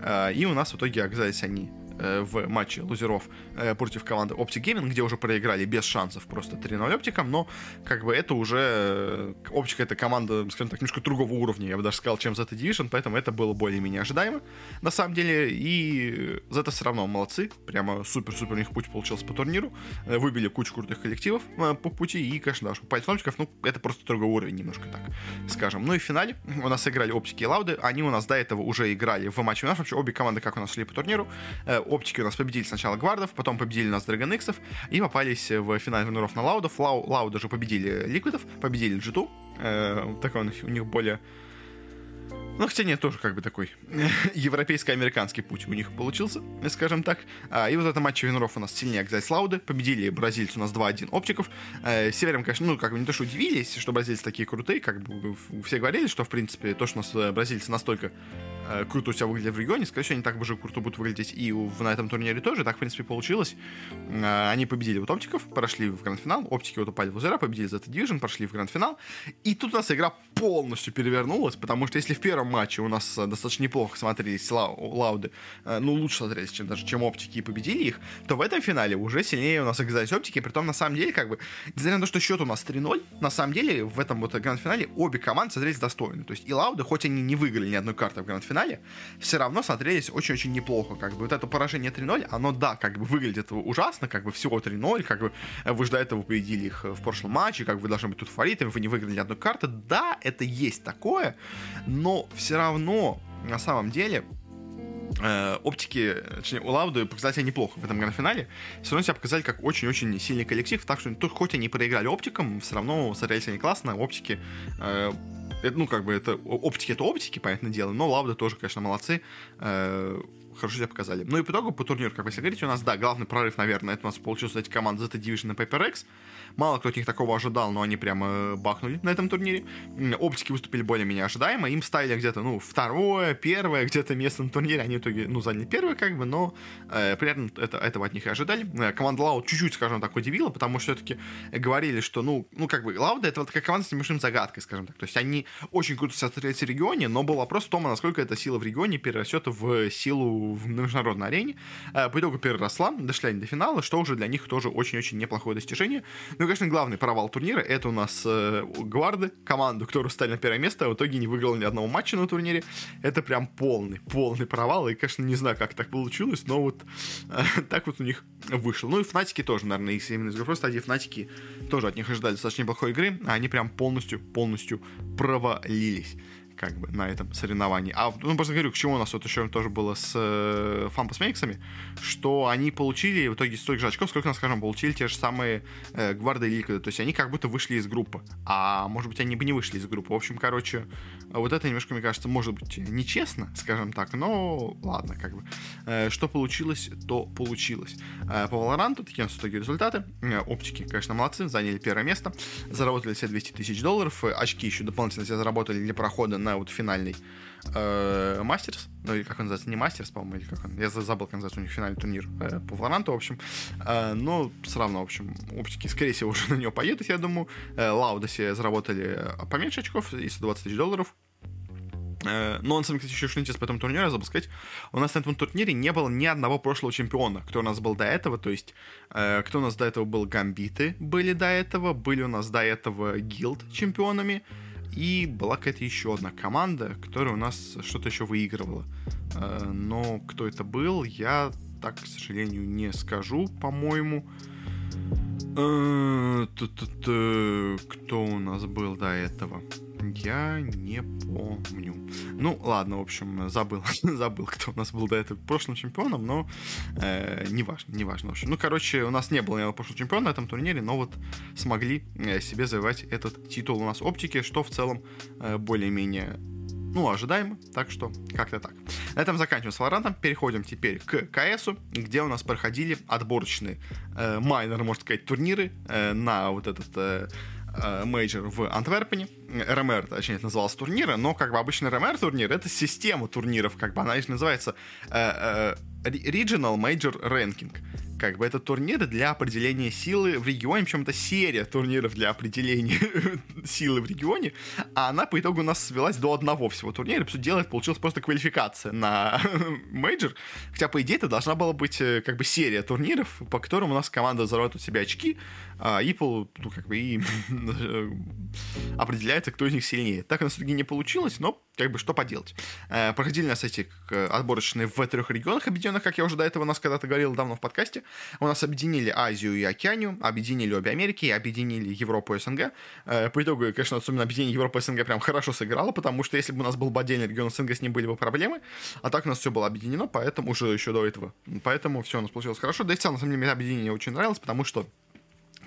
А, и у нас в итоге оказались они э, в матче лузеров э, против команды Optic Gaming, где уже проиграли без шансов просто 3-0 оптикам, но как бы это уже Оптика это команда, скажем так, немножко другого уровня, я бы даже сказал, чем Zeta Division, поэтому это было более-менее ожидаемо, на самом деле, и Zeta все равно молодцы, прямо супер-супер у них путь получился по турниру, э, выбили кучу крутых коллективов э, по пути, и, конечно, да, пальцовчиков, ну, это просто другой уровень немножко так, скажем. Ну и в финале у нас играли Оптики и Лауды, они у нас до этого уже играли в матче у нас, вообще обе команды как у нас шли по турниру, э, Оптики у нас победили сначала Гвардов, потом победили нас Dragon X, и попались в финале турниров на Лаудов, Лау, Лауда же победили Ликвидов, победили G2, Э, такой у них, более... Ну, хотя нет, тоже как бы такой [LAUGHS] европейско-американский путь у них получился, скажем так. А, и вот это матч Винров у нас сильнее оказались Лауды. Победили бразильцы у нас 2-1 оптиков. Севером, конечно, ну, как бы не то, что удивились, что бразильцы такие крутые, как бы все говорили, что, в принципе, то, что у нас э, бразильцы настолько э, круто у себя выглядят в регионе, скорее всего, они так же круто будут выглядеть и в, на этом турнире тоже. Так, в принципе, получилось. Э, они победили вот оптиков, прошли в гранд-финал. Оптики вот упали в лузера, победили за дивизион, прошли в гранд-финал. И тут у нас игра полностью перевернулась, потому что если в первом матче у нас э, достаточно неплохо смотрелись лау, лауды, э, ну, лучше смотрелись, чем даже чем оптики и победили их, то в этом финале уже сильнее у нас оказались оптики, при том на самом деле, как бы, несмотря на то, что счет у нас 3-0, на самом деле в этом вот гранд-финале обе команды смотрелись достойно. То есть и лауды, хоть они не выиграли ни одной карты в гранд-финале, финале, все равно смотрелись очень-очень неплохо. Как бы вот это поражение 3-0, оно, да, как бы выглядит ужасно, как бы всего 3-0, как бы вы же до этого победили их в прошлом матче, как бы должны быть тут фаворитами, вы не выиграли ни одной карты. Да, это есть такое, но все равно, на самом деле, э, оптики, точнее, у Лауды показали себя неплохо в этом гранд-финале. Все равно себя показали как очень-очень сильный коллектив, так что тут хоть они проиграли оптикам, все равно смотрелись они классно, оптики э, это, ну, как бы, это оптики это оптики, понятное дело, но Лауда тоже, конечно, молодцы. Э, хорошо себя показали. Ну и по итогу по турниру, как вы если говорите, у нас, да, главный прорыв, наверное, это у нас получился эти команды ZT Division и Paper X. Мало кто от них такого ожидал, но они прямо э, бахнули на этом турнире. Оптики выступили более-менее ожидаемо. Им ставили где-то, ну, второе, первое, где-то место на турнире. Они в итоге, ну, заняли первое, как бы, но э, примерно это, этого от них и ожидали. Э, команда Лау чуть-чуть, скажем так, удивила, потому что все-таки говорили, что, ну, ну, как бы, Лауда это вот такая команда с небольшим загадкой, скажем так. То есть они очень круто себя в регионе, но был вопрос в том, насколько эта сила в регионе перерастет в силу в международной арене. Э, по итогу переросла, дошли они до финала, что уже для них тоже очень-очень неплохое достижение. Ну, конечно, главный провал турнира это у нас э, Гварды, команду, которую стали на первое место, а в итоге не выиграл ни одного матча на турнире. Это прям полный, полный провал. И, конечно, не знаю, как так получилось, но вот э, [LAUGHS] так вот у них вышло. Ну и Фнатики тоже, наверное, из именно из группы стадии Фнатики тоже от них ожидали достаточно неплохой игры, а они прям полностью, полностью провалились. Как бы, на этом соревновании. А, ну, просто говорю, к чему у нас вот еще тоже было с э, фампосмейксами, что они получили в итоге столько же очков, сколько, скажем, получили те же самые э, Гварды и Ликвиды. То есть они как будто вышли из группы. А может быть, они бы не вышли из группы. В общем, короче, вот это немножко, мне кажется, может быть нечестно, скажем так, но ладно, как бы. Э, что получилось, то получилось. Э, по Valorant такие у нас итоге результаты. Э, оптики, конечно, молодцы, заняли первое место, заработали все 200 тысяч долларов, э, очки еще дополнительно себе заработали для прохода на вот финальный э, мастерс, ну или как он называется, не мастерс, по-моему, или как он, я забыл, как называется у них финальный турнир э, по Валоранту, в общем, э, но все равно, в общем, оптики, скорее всего, [LAUGHS] уже на него поедут, я думаю, э, Лауда себе заработали поменьше очков, и 120 тысяч долларов, э, но он сам, кстати, еще интересно по этому турниру, я забыл сказать, у нас на этом турнире не было ни одного прошлого чемпиона, кто у нас был до этого, то есть, э, кто у нас до этого был Гамбиты, были до этого, были у нас до этого Гилд чемпионами, и была какая-то еще одна команда, которая у нас что-то еще выигрывала. Э, но кто это был, я так, к сожалению, не скажу, по-моему. Кто у нас был до этого? Я не помню. Ну, ладно, в общем, забыл. [LAUGHS] забыл, кто у нас был до этого прошлым чемпионом, но э, неважно, неважно. В общем. Ну, короче, у нас не было одного прошлого чемпиона на этом турнире, но вот смогли э, себе завоевать этот титул у нас оптики, что в целом э, более-менее ну, ожидаемо, так что как-то так. На этом заканчиваем с Valorant, переходим теперь к КС, где у нас проходили отборочные э, майнор, можно сказать, турниры э, на вот этот э, Э, мейджор в Антверпене. RMR, точнее, это назывался турнира, но как бы обычно RMR турнир это система турниров, как бы она лишь называется э, э, Regional Major Ranking как бы это турниры для определения силы в регионе, причем это серия турниров для определения [LAUGHS] силы в регионе, а она по итогу у нас свелась до одного всего турнира, по сути дела, получилась просто квалификация на [LAUGHS] мейджор, хотя, по идее, это должна была быть э, как бы серия турниров, по которым у нас команда заработает себе очки, а, ну, как бы, и [LAUGHS] определяется, кто из них сильнее. Так у нас в итоге не получилось, но как бы что поделать. Э, проходили нас эти отборочные в трех регионах объединенных, как я уже до этого у нас когда-то говорил давно в подкасте. У нас объединили Азию и Океанию, объединили обе Америки, объединили Европу и СНГ. Э, по итогу, конечно, особенно объединение Европы и СНГ прям хорошо сыграло, потому что если бы у нас был бы отдельный регион СНГ, с ним были бы проблемы. А так у нас все было объединено, поэтому уже еще до этого. Поэтому все у нас получилось хорошо. Да и в целом, на самом деле, мне объединение очень нравилось, потому что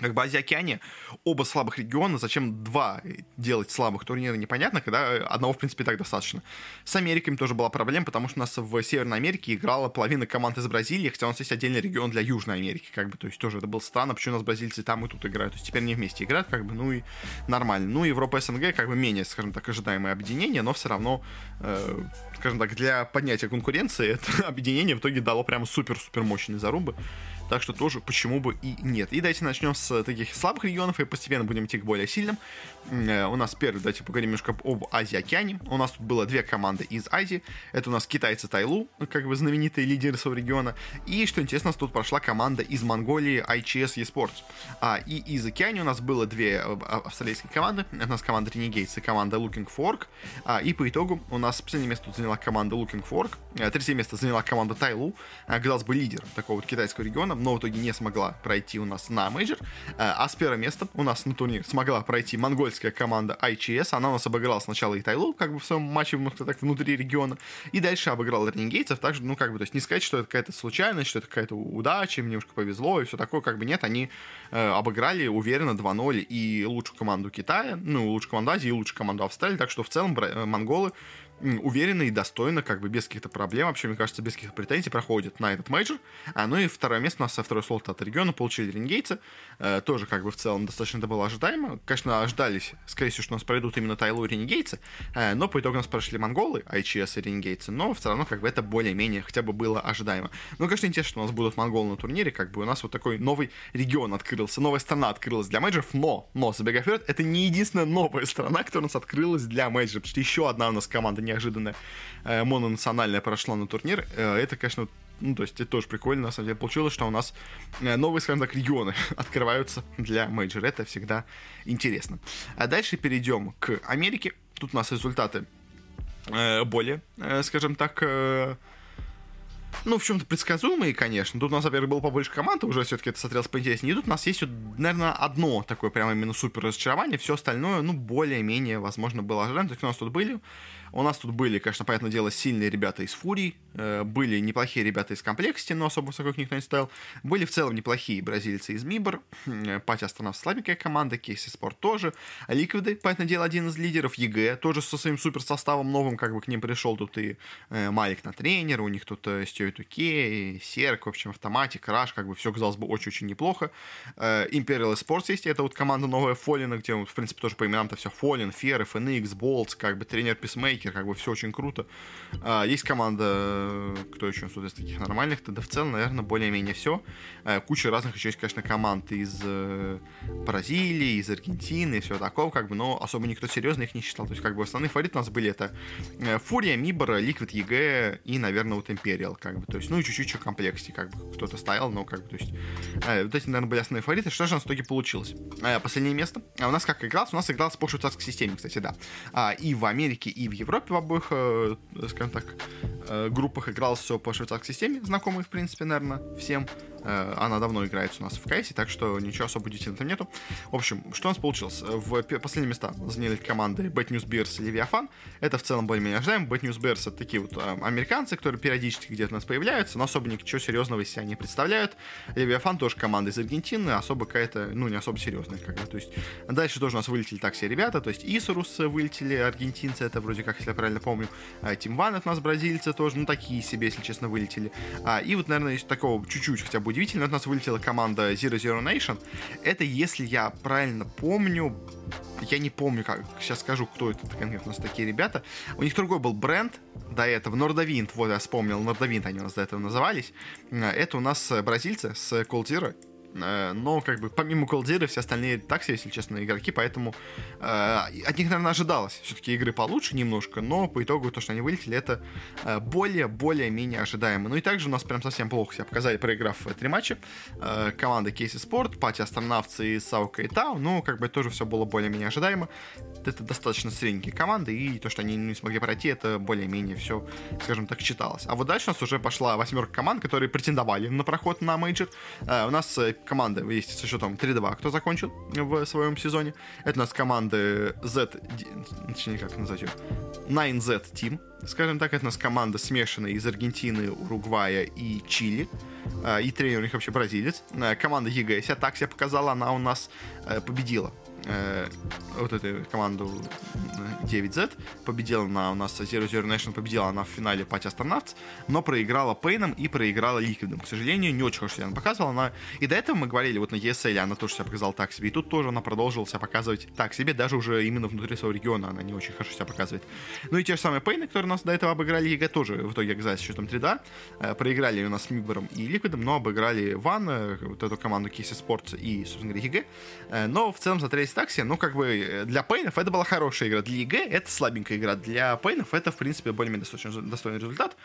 как бы Азия-Океане, оба слабых региона, зачем два делать слабых турнира, непонятно, когда одного, в принципе, так достаточно. С Америками тоже была проблема, потому что у нас в Северной Америке играла половина команд из Бразилии, хотя у нас есть отдельный регион для Южной Америки, как бы, то есть тоже это было странно, почему у нас бразильцы там и тут играют, то есть теперь не вместе играют, как бы, ну и нормально. Ну, Европа СНГ, как бы, менее, скажем так, ожидаемое объединение, но все равно, э, скажем так, для поднятия конкуренции [LAUGHS] это объединение в итоге дало прям супер-супер мощные зарубы. Так что тоже почему бы и нет. И давайте начнем с таких слабых регионов и постепенно будем идти к более сильным. Э, у нас первый, давайте поговорим немножко об Азии-океане. У нас тут было две команды из Азии. Это у нас китайцы Тайлу, как бы знаменитые лидеры своего региона. И, что интересно, тут прошла команда из Монголии ICS eSports. А, и из Океании у нас было две э, а, австралийские команды. Это у нас команда Renegades и команда Looking for Org. А, и по итогу у нас последнее место тут заняла команда Looking for Org. А, третье место заняла команда TYLOO. Казалось бы, лидер такого вот китайского региона но в итоге не смогла пройти у нас на мейджор. Э, а с первого места у нас на турнир смогла пройти монгольская команда IHC. Она у нас обыграла сначала и TYLOO, как бы в своем матче, можно так, внутри региона, и дальше обыграла Ренегейцев. Также, ну, как бы, то есть не сказать, что это какая-то случайность, что это какая-то удача, мне немножко повезло и все такое, как бы нет, они э, обыграли уверенно 2-0 и лучшую команду Китая, ну, лучшую команду Азии и лучшую команду Австралии, так что в целом э, монголы уверенно и достойно, как бы без каких-то проблем, вообще, мне кажется, без каких-то претензий проходит на этот мейджор. А, ну и второе место у нас со второй слот от региона получили ренегейцы. Э, тоже, как бы, в целом достаточно это было ожидаемо. Конечно, ожидались, скорее всего, что у нас пройдут именно TYLOO и ренегейцы, э, но по итогу нас прошли монголы, IHC и ренегейцы, но все равно, как бы, это более-менее хотя бы было ожидаемо. Ну, конечно, интересно, что у нас будут монголы на турнире, как бы у нас вот такой новый регион открылся, новая страна открылась для мейджоров, но, но, забегая вперед, это не единственная новая страна, которая у нас открылась для мейджоров, потому что еще одна у нас команда неожиданно э, мононациональная прошла на турнир. Э, это, конечно, ну, то есть это тоже прикольно, на самом деле, получилось, что у нас э, новые, скажем так, регионы [LAUGHS] открываются для мейджора. Это всегда интересно. А дальше перейдем к Америке. Тут у нас результаты более, скажем так, ну, в чем-то предсказуемые, конечно. Тут у нас, во-первых, было побольше команд, уже все-таки это смотрелось поинтереснее. И тут у нас есть, наверное, одно такое прямо именно супер разочарование. Все остальное, ну, более-менее, возможно, было ожидаемо. То есть у нас тут были У нас тут были, конечно, понятное дело, сильные ребята из Фурии, э, были неплохие ребята из Комплексити, но особо высоко никто не ставил. Были в целом неплохие бразильцы из MIBR, э, Party Astronauts слабенькая команда, Case Esports тоже. Ликвиды, понятное дело, один из лидеров, EG тоже со своим супер составом новым, как бы к ним пришел тут и э, Malek на тренер, у них тут Stewie2K, CeRq, в общем, autimatic, RUSH, как бы все казалось бы очень-очень неплохо. Imperial Esports есть, это вот команда новая Fallen а, где, в принципе, тоже по именам-то все Fallen, fer, FNX, boltz, как бы тренер peacemaker, как бы все очень круто. А, есть команда, э, кто еще тут из таких нормальных, да в целом, наверное, более-менее все. А, куча разных еще есть, конечно, команд из э, Бразилии, из Аргентины и все такого, как бы, но особо никто серьезно их не считал. То есть, как бы, основные фавориты у нас были это э, Фурия, MIBR, Liquid, ЕГЭ и, наверное, вот Imperial, как бы, то есть, ну и чуть-чуть Complexity, как бы, кто-то стоял, но, как бы, то есть, э, вот эти, наверное, были основные фавориты. Что же у нас в итоге получилось? Э, последнее место. А у нас как игралось? У нас игралось по швейцарской системе, кстати, да. А, и в Америке, и в Европе в обоих, э, скажем так, э, группах игралось все по швейцарской системе, знакомой, в принципе, наверное, всем. Э, она давно играется у нас в КС, так что ничего особо удивительного там нету. В общем, что у нас получилось? В последние места заняли команды Bad News Bears и Leviathan. Это в целом более-менее ожидаемо. Bad News Bears это такие вот э, американцы, которые периодически где-то у нас появляются, но особо ничего серьезного из себя не представляют. Leviathan тоже команда из Аргентины, особо какая-то, ну, не особо серьезная. Как бы. То есть дальше тоже у нас вылетели так все ребята, то есть Исурус вылетели, аргентинцы, это вроде как, если я правильно помню. Тим Ван у нас бразильцы тоже, ну, такие себе, если честно, вылетели. А, и вот, наверное, из такого чуть-чуть хотя бы удивительно, у нас вылетела команда Zero Zero Nation. Это, если я правильно помню, я не помню, как сейчас скажу, кто это конкретно у нас такие ребята. У них другой был бренд до этого, Нордовинт, вот я вспомнил, Нордовинт они у нас до этого назывались. Это у нас бразильцы с Cold Zero. Э, но, как бы, помимо Колдира, все остальные так себе, если честно, игроки, поэтому э, от них, наверное, ожидалось все-таки игры получше немножко, но по итогу то, что они вылетели, это э, более-более-менее ожидаемо. Ну и также у нас прям совсем плохо себя показали, проиграв три матча. Э, команда Case Esports, Party Astronauts и Саука и Тау, ну, как бы тоже все было более-менее ожидаемо. Это достаточно средненькие команды, и то, что они не смогли пройти, это более-менее все, скажем так, читалось. А вот дальше у нас уже пошла восьмерка команд, которые претендовали на проход на мейджор. Э, у нас команда есть со счетом 3-2, кто закончил в своем сезоне. Это у нас команды 9z, точнее, как назвать ее, 9Z Team, скажем так. Это у нас команда смешанная из Аргентины, Уругвая и Чили. А, и тренер у них вообще бразилец. А, команда ЕГЭ себя так себя показала, она у нас э, победила Э, вот эту команду э, 9Z, победила на у нас Zero Zero Nation, победила она в финале Party Astronauts, но проиграла Пейном и проиграла Ликвидом. К сожалению, не очень хорошо себя она показывала. Она... И до этого мы говорили, вот на ESL она тоже себя показала так себе, и тут тоже она продолжила себя показывать так себе, даже уже именно внутри своего региона она не очень хорошо себя показывает. Ну и те же самые Пейны, которые у нас до этого обыграли, ЕГЭ тоже в итоге оказались счетом 3-2, э, проиграли у нас Мибором и Ликвидом, но обыграли Ван, вот эту команду Кейси Спортс и, собственно говоря, ЕГЭ, но в целом за 3 такси, ну, как бы, э, для пейнов это была хорошая игра, для ЕГЭ это слабенькая игра, для пейнов это, в принципе, более-менее достойный результат.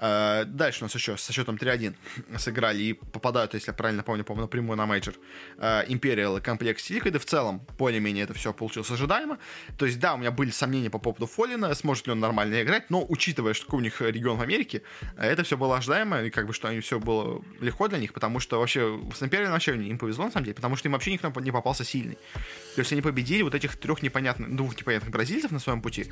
Э, дальше у нас еще со счетом 3-1 сыграли и попадают, если я правильно помню, по напрямую на мейджор Imperial и комплекс Liquid. В целом, более-менее это все получилось ожидаемо. То есть, да, у меня были сомнения по поводу Фолина, сможет ли он нормально играть, но учитывая, что у них регион в Америке, это все было ожидаемо, и как бы, что они все было легко для них, потому что вообще с Imperial вообще им повезло, на самом деле, потому что им вообще никто не попался сильный. То есть они победили вот этих трех непонятных, двух непонятных бразильцев на своем пути,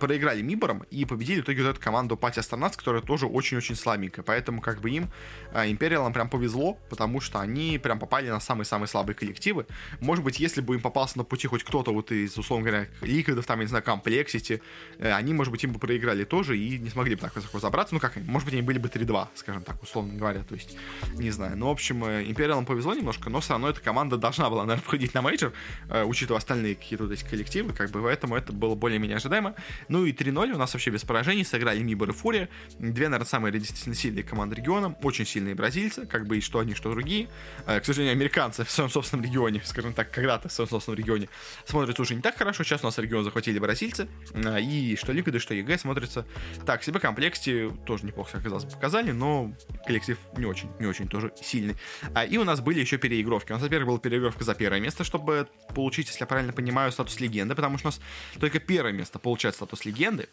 проиграли Мибором и победили в итоге вот эту команду Пати Астронавтс, которая тоже очень-очень слабенькая. Поэтому как бы им, Империалам, прям повезло, потому что они прям попали на самые-самые слабые коллективы. Может быть, если бы им попался на пути хоть кто-то вот из, условно говоря, ликвидов, там, я не знаю, Complexity, э, они, может быть, им бы проиграли тоже и не смогли бы так высоко забраться. Ну как, может быть, они были бы 3-2, скажем так, условно говоря. То есть, не знаю. Ну, в общем, Империалам повезло немножко, но все равно эта команда должна была, наверное, [LAUGHS] входить на мейджор, Э, учитывая остальные какие-то вот эти коллективы, как бы поэтому это было более-менее ожидаемо. Ну и 3-0 у нас вообще без поражений, сыграли MIBR и Фурия, две, наверное, самые действительно сильные команды региона, очень сильные бразильцы, как бы и что одни, что другие. Э, к сожалению, американцы [LAUGHS] в своем собственном регионе, скажем так, когда-то в своем собственном регионе смотрятся уже не так хорошо, сейчас у нас регион захватили бразильцы, э, и что Ликвиды, что ЕГЭ смотрится так себе, Complexity тоже неплохо оказалось показали, но коллектив не очень, не очень тоже сильный. А, и у нас были еще переигровки. У нас, во-первых, была переигровка за первое место, чтобы получить, если я правильно понимаю, статус легенды, потому что у нас только первое место получает статус легенды.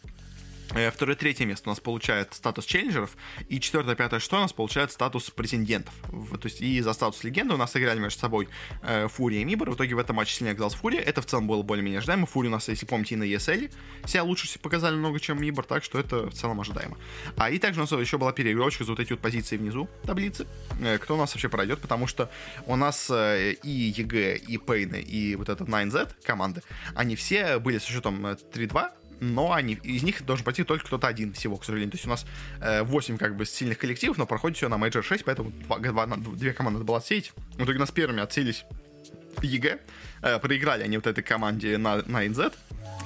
Э, второе, третье место у нас получает статус челленджеров, и четвертое, пятое, что у нас получает статус претендентов. То есть и за статус легенды у нас играли между собой э, Фурия и MIBR. В итоге в этом матче сильнее оказался Фурия. Это в целом было более-менее ожидаемо. Фурия у нас, если помните, и на ESL себя лучше показали много, чем MIBR, так что это в целом ожидаемо. А и также у нас еще была переигровочка за вот эти вот позиции внизу таблицы. Э, кто у нас вообще пройдет, потому что у нас э, и ЕГЭ, и Пейны, и вот этот 9Z команды, они все были с счетом 3-2, э, но они, из них должен пройти только кто-то один всего, к сожалению. То есть у нас э, 8 как бы сильных коллективов, но проходит все на Major 6, поэтому два, два, две команды надо было отсеять. В итоге нас первыми отсеялись ЕГЭ. Э, проиграли они вот этой команде на, 9z.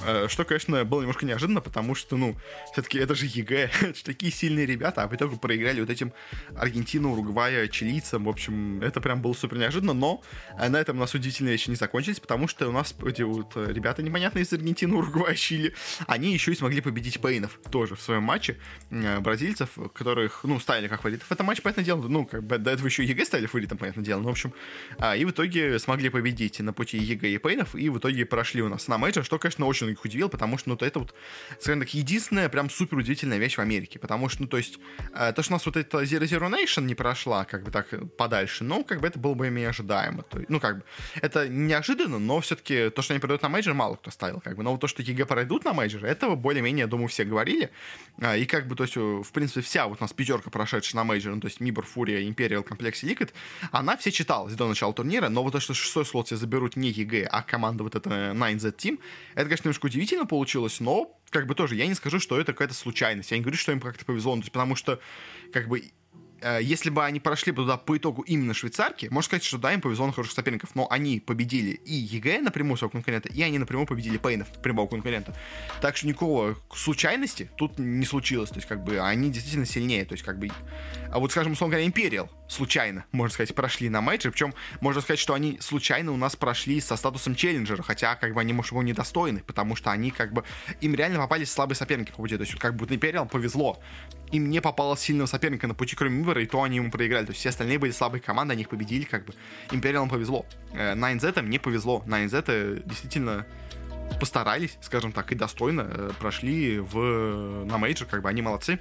Э, что, конечно, было немножко неожиданно, потому что, ну, все-таки это же ЕГЭ, [LAUGHS] такие сильные ребята, а в итоге проиграли вот этим аргентино-уругвая-чилийцам. В общем, это прям было супер неожиданно, но э, на этом у нас удивительные вещи не закончились, потому что у нас эти вот ребята непонятные из Аргентины, [LAUGHS] Уругвая, Чили, они еще и смогли победить Пейнов тоже в своем матче, бразильцев, которых, ну, ставили как фаворитов. Это матч, понятное дело, ну, как бы до этого еще ЕГЭ ставили фаворитом, понятное дело, ну, в общем, а, и в итоге смогли победить на пути ЕГЭ и Пейнов, и в итоге прошли у нас на мейджор, что, конечно, очень многих удивил, потому что, ну, это вот, скажем так, единственная прям супер удивительная вещь в Америке, потому что, ну, то есть, э, то, что у нас вот эта Zero Zero Nation не прошла, как бы так, подальше, ну, как бы это было бы менее ожидаемо, то, ну, как бы, это неожиданно, но все-таки то, что они пройдут на мейджор, мало кто ставил, как бы, но вот то, что ЕГЭ пройдут на мейджор, этого более-менее, думаю, все говорили, э, и как бы, то есть, в принципе, вся вот у нас пятерка, прошедшая на мейджор, ну, то есть, MIBR, Фурия, Imperial, Complexity и Liquid, она все читалась до начала турнира, но вот то, что шестой слот себе заберут не ЕГЭ, а команда вот эта 9Z Team, это, конечно, немножко удивительно получилось, но как бы тоже я не скажу, что это какая-то случайность. Я не говорю, что им как-то повезло, ну, то есть, потому что как бы Э, если бы они прошли бы туда по итогу именно швейцарки, можно сказать, что да, им повезло на хороших соперников, но они победили и ЕГЭ напрямую своего конкурента, и они напрямую победили Пейнов прямого конкурента. Так что никакого случайности тут не случилось, то есть как бы они действительно сильнее, то есть как бы... А вот, скажем, условно говоря, Imperial случайно, можно сказать, прошли на мейджор, причем можно сказать, что они случайно у нас прошли со статусом челленджера, хотя как бы они, может, его недостойны, потому что они как бы... Им реально попались слабые соперники по пути, то есть как бы Imperial повезло, им не попало сильного соперника на пути, кроме Мибора, и то они ему проиграли. То есть все остальные были слабые команды, они их победили, как бы. Империалам повезло. Э, 9z не повезло. 9z действительно постарались, скажем так, и достойно э, прошли в, на мейджор, как бы они молодцы.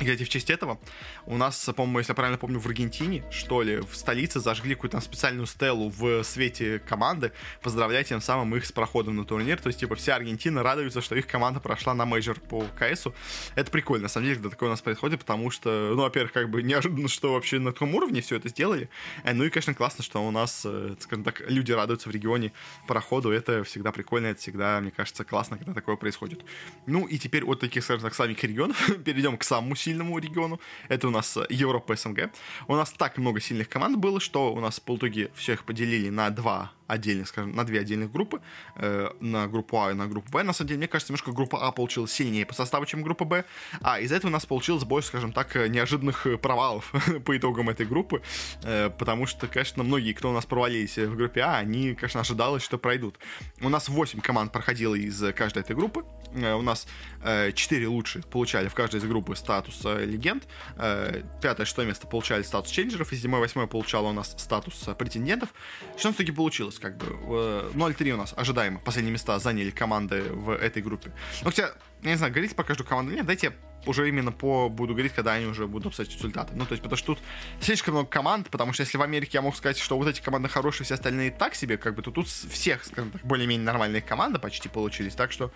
И, кстати, в честь этого у нас, по-моему, если я правильно помню, в Аргентине, что ли, в столице зажгли какую-то специальную стелу в свете команды, поздравляя тем самым их с проходом на турнир. То есть, типа, вся Аргентина радуется, что их команда прошла на мейджор по КСу. Это прикольно, на самом деле, когда такое у нас происходит, потому что, ну, во-первых, как бы неожиданно, что вообще на таком уровне все это сделали. Э, ну и, конечно, классно, что у нас, э, скажем так, люди радуются в регионе проходу. Это всегда прикольно, это всегда, мне кажется, классно, когда такое происходит. Ну и теперь от таких, скажем так, слабеньких регионов [LAUGHS] перейдем к самому сильному региону. Это у нас Европа СНГ. У нас так много сильных команд было, что у нас по итоге все их поделили на два отдельных, скажем, на две отдельных группы, э, на группу А и на группу Б. На самом деле, мне кажется, немножко группа А получилась сильнее по составу, чем группа Б, а из-за этого у нас получилось больше, скажем так, неожиданных провалов [LAUGHS] по итогам этой группы, э, потому что, конечно, многие, кто у нас провалились в группе А, они, конечно, ожидалось, что пройдут. У нас 8 команд проходило из каждой этой группы, э, у нас э, 4 лучшие получали в каждой из группы статус э, легенд, э, пятое, шестое место получали статус ченджеров, и седьмое, восьмое получало у нас статус э, претендентов. Что у нас в итоге получилось? как бы. 0-3 у нас ожидаемо. Последние места заняли команды в этой группе. Ну, хотя, я не знаю, говорить по каждую команду нет, дайте уже именно по буду говорить, когда они уже будут обсуждать результаты. Ну, то есть, потому что тут слишком много команд, потому что если в Америке я мог сказать, что вот эти команды хорошие, все остальные так себе, как бы, то тут всех, скажем так, более-менее нормальные команды почти получились, так что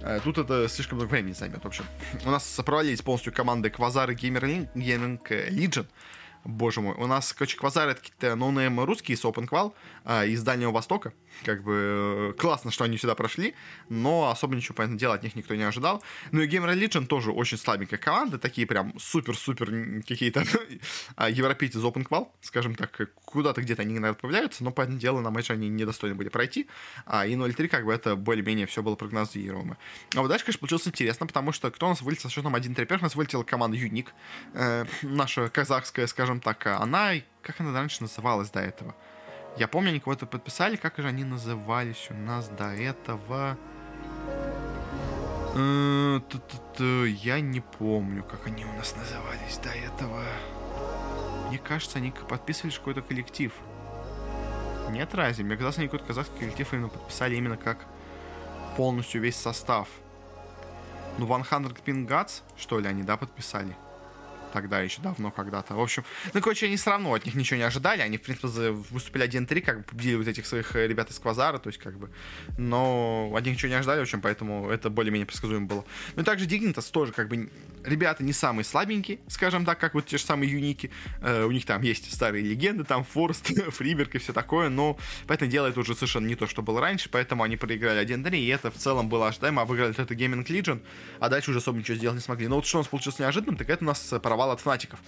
э, тут это слишком много времени займет, в общем. У нас провалились полностью команды Квазар и Gamer Legion, боже мой. У нас, короче, Квазар это какие-то ноунейм русские с OpenQual а, из Дальнего Востока. Как бы э, классно, что они сюда прошли, но особо ничего, понятное дело, от них никто не ожидал. Ну и GamerLegion тоже очень слабенькая команда, такие прям супер-супер какие-то [LAUGHS] а, европейцы из OpenQual, скажем так, куда-то где-то они, наверное, отправляются, но, понятное дело, на матч они недостойны были пройти, а и 0-3 как бы это более-менее все было прогнозируемо. А вот дальше, конечно, получилось интересно, потому что кто у нас вылетел со счетом 1-3 первых, нас вылетела команда Unique, э, наша казахская, скажем так, она, как она раньше называлась до этого? Я помню, они кого-то подписали, как же они назывались у нас до этого? Э, я не помню, как они у нас назывались до этого. Мне кажется, они подписывали какой-то коллектив. Нет разве? Мне казалось, они какой-то казахский коллектив именно подписали именно как полностью весь состав. ну, 100 Pin Guts, что ли, они, да, подписали? Тогда еще давно когда-то. В общем, ну, короче, они все равно от них ничего не ожидали. Они, в принципе, выступили 1-3, как бы победили вот этих своих э, ребят из Квазара, то есть, как бы, но от них ничего не ожидали, в общем, поэтому это более-менее предсказуемо было. Ну, и также Дигнитас тоже, как бы, ребята не самые слабенькие, скажем так, как вот те же самые Юники. Э, у них там есть старые легенды, там Форст, [LAUGHS] Фриберг и все такое, но поэтому дело это уже совершенно не то, что было раньше, поэтому они проиграли 1-3, и это в целом было ожидаемо, обыграли это Gaming Legion, а дальше уже особо ничего сделать не смогли. Но вот что у нас получилось неожиданным, так это у нас провал от Фнатиков.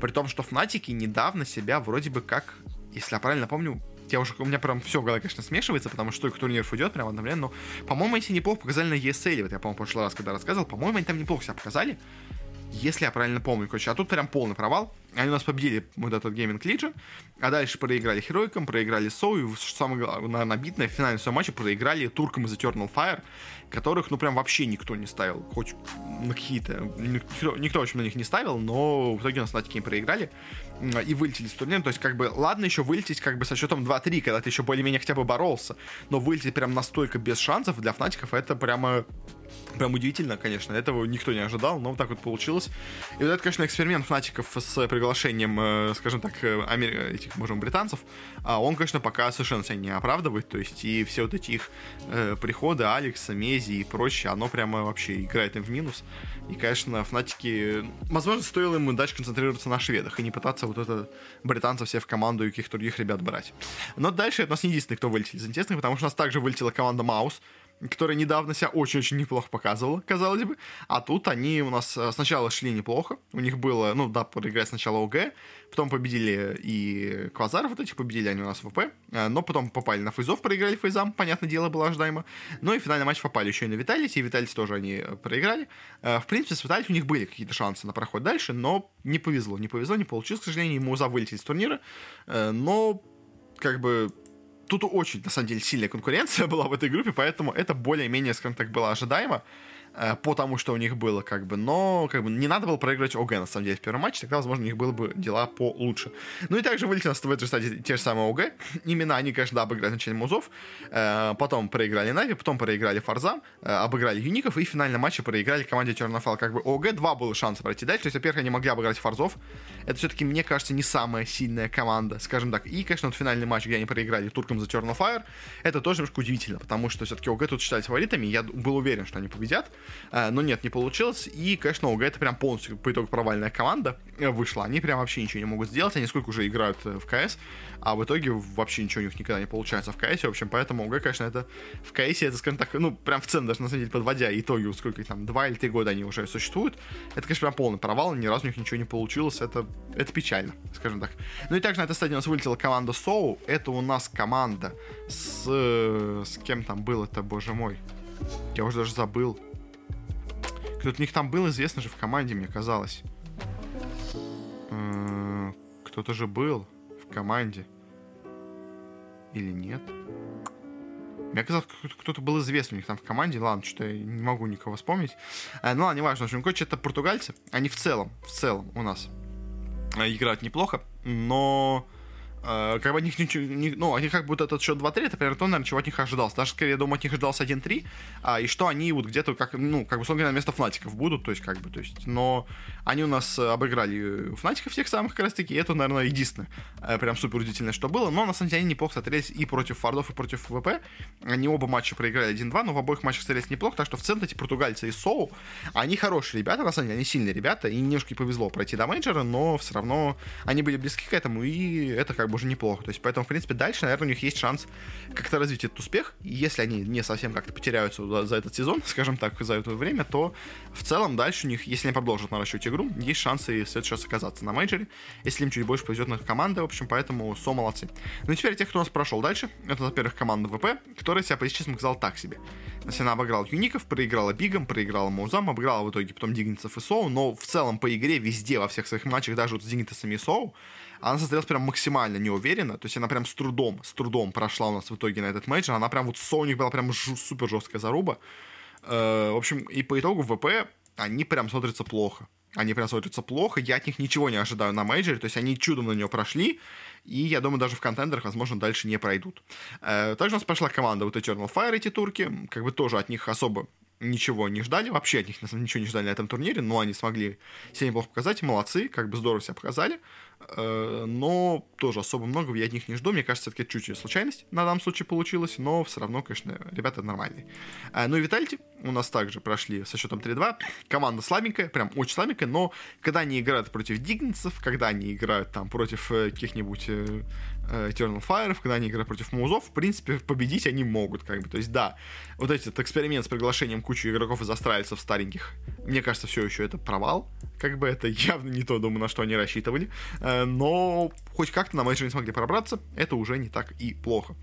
При том, что Фнатики недавно себя вроде бы как, если я правильно помню, я уже, у меня прям все в голове, конечно, смешивается, потому что столько турниров идет прям одновременно, но, по-моему, они неплохо показали на ESL, вот я, по-моему, в прошлый раз, когда рассказывал, по-моему, они там неплохо себя показали, если я правильно помню, короче, а тут прям полный провал, они у нас победили вот этот Gaming Legion, а дальше проиграли Heroicам, проиграли Соу, и, самое главное, набитное в финальном своем матче проиграли туркам из Eternal Fire, которых, ну, прям вообще никто не ставил, хоть на какие-то, никто, никто, в общем, на них не ставил, но в итоге у нас на проиграли и вылетели с турнира, то есть, как бы, ладно еще вылететь, как бы, со счетом 2-3, когда ты еще более-менее хотя бы боролся, но вылететь прям настолько без шансов для Фнатиков, это прямо Прям удивительно, конечно, этого никто не ожидал, но вот так вот получилось. И вот это, конечно, эксперимент фнатиков с приглашением, э, скажем так, э, амер... этих, можем, британцев, а он, конечно, пока совершенно себя не оправдывает, то есть и все вот эти их э, приходы Алекса, Mezii и прочее, оно прямо вообще играет им в минус. И, конечно, фнатики, возможно, стоило ему дальше концентрироваться на шведах и не пытаться вот это британцев все в команду и каких-то других ребят брать. Но дальше это у нас не единственный, кто вылетел из интересных, потому что у нас также вылетела команда MOUZ, которая недавно себя очень-очень неплохо показывала, казалось бы. А тут они у нас э, сначала шли неплохо. У них было, ну да, проиграть сначала OG, потом победили и Квазаров вот этих, победили они у нас в ВП, э, но потом попали на Фейзов, проиграли Фейзам, понятное дело, было ожидаемо. Ну и финальный матч попали еще и на Виталити, и Виталити тоже они э, проиграли. В принципе, с Виталити у них были какие-то шансы на проход дальше, но не повезло, не повезло, не получилось, к сожалению, ему за вылететь с турнира, но как бы тут очень, на самом деле, сильная конкуренция [LAUGHS] была в этой группе, поэтому это более-менее, скажем так, было ожидаемо. Э, по тому, что у них было, как бы, но как бы не надо было проигрывать ОГ, на самом деле, в первом матче, тогда, возможно, у них было бы дела получше. Ну и также вылетели в этой стадии те же самые ОГ, именно они, конечно, да, обыграли начале Музов, э, потом проиграли Нави, потом проиграли Фарзам, э, обыграли Юников и в финальном матче проиграли команде Чернофал. Как бы ОГ два было шанса пройти дальше, то есть, во-первых, они могли обыграть Фарзов, это все-таки, мне кажется, не самая сильная команда, скажем так, и, конечно, вот финальный матч, где они проиграли туркам за Fire, это тоже немножко удивительно, потому что все-таки ОГ тут считались фаворитами, я был уверен, что они победят, но нет, не получилось. И, конечно, ОГ это прям полностью по итогу провальная команда э, вышла. Они прям вообще ничего не могут сделать. Они сколько уже играют э, в КС, а в итоге вообще ничего у них никогда не получается в КС. В общем, поэтому ОГ, конечно, это в КС, это, скажем так, ну, прям в цену даже, на самом деле, подводя итоги, сколько там, два или три года они уже существуют. Это, конечно, прям полный провал, ни разу у них ничего не получилось. Это, это печально, скажем так. Ну и также на этой стадии у нас вылетела команда Соу. Это у нас команда с... С кем там был это, боже мой? Я уже даже забыл. Кто-то у них там был известно же в команде, мне казалось. Э, кто-то же был в команде. Или нет? Мне казалось, кто-то был известный у них там в команде. Ладно, что я не могу никого вспомнить. А, ну ладно, неважно. В общем, короче, это португальцы. Они в целом, в целом у нас э, играют неплохо, но как бы от них ничего, ну, они как будто этот счет 2-3, это примерно то, наверное, чего от них ожидалось. Даже, скорее, я думаю, от них ожидалось 1-3, а, и что они вот где-то, как, ну, как бы, собственно, место Фнатиков будут, то есть, как бы, то есть, но они у нас э, обыграли Фнатиков тех самых, как раз таки, и это, наверное, единственное, э, прям супер удивительное, что было, но, на самом деле, они неплохо смотрелись и против Фардов, и против ВП, они оба матча проиграли 1-2, но в обоих матчах смотрелись неплохо, так что в центре эти португальцы и Соу, они хорошие ребята, на самом деле, они сильные ребята, и немножко повезло пройти до менеджера, но все равно они были близки к этому, и это как бы уже неплохо, то есть, Поэтому, в принципе, дальше, наверное, у них есть шанс как-то развить этот успех. И если они не совсем как-то потеряются за, за этот сезон, [LAUGHS] скажем так, за это время, то в целом дальше у них, если они продолжат наращивать игру, есть шансы следующий раз оказаться на мейджоре, если им чуть больше повезет на команды, в общем, поэтому СО молодцы. Ну и теперь тех, кто у нас прошел дальше, это, во-первых, команда ВП, которая себя, если честно, сказал так себе. Она обыграла Юников, проиграла Бигом, проиграла Маузам, обыграла в итоге потом Дигнитсов и Соу, но в целом по игре везде, во всех своих матчах, даже вот с Дигнитсами и Соу, она смотрелась прям максимально неуверенно, то есть она прям с трудом, с трудом прошла у нас в итоге на этот матч, она прям вот Соник была прям ж- супер жесткая заруба. Э, в общем, и по итогу ВП они прям смотрятся плохо. Они прям смотрятся плохо, я от них ничего не ожидаю на мейджоре, то есть они чудом на нее прошли, и я думаю, даже в контендерах, возможно, дальше не пройдут. Э, также у нас пошла команда вот Eternal Fire, эти турки, как бы тоже от них особо ничего не ждали, вообще от них ничего не ждали на этом турнире, но они смогли себя неплохо показать, молодцы, как бы здорово себя показали. Э, но тоже особо много я от них не жду. Мне кажется, это чуть-чуть случайность на данном случае получилась, но все равно, конечно, ребята нормальные. Э, ну и Витальти у нас также прошли со счетом 3-2. Команда слабенькая, прям очень слабенькая, но когда они играют против Дигнецев, когда они играют там против э, каких-нибудь Eternal Fire, когда они играют против Музов, в принципе, победить они могут, как бы. То есть, да, вот этот эксперимент с приглашением кучи игроков из австралийцев стареньких, мне кажется, все еще это провал. Как бы это [LAUGHS] явно не то, думаю, на что они рассчитывали. Э, но хоть как-то на не смогли пробраться, это уже не так и плохо.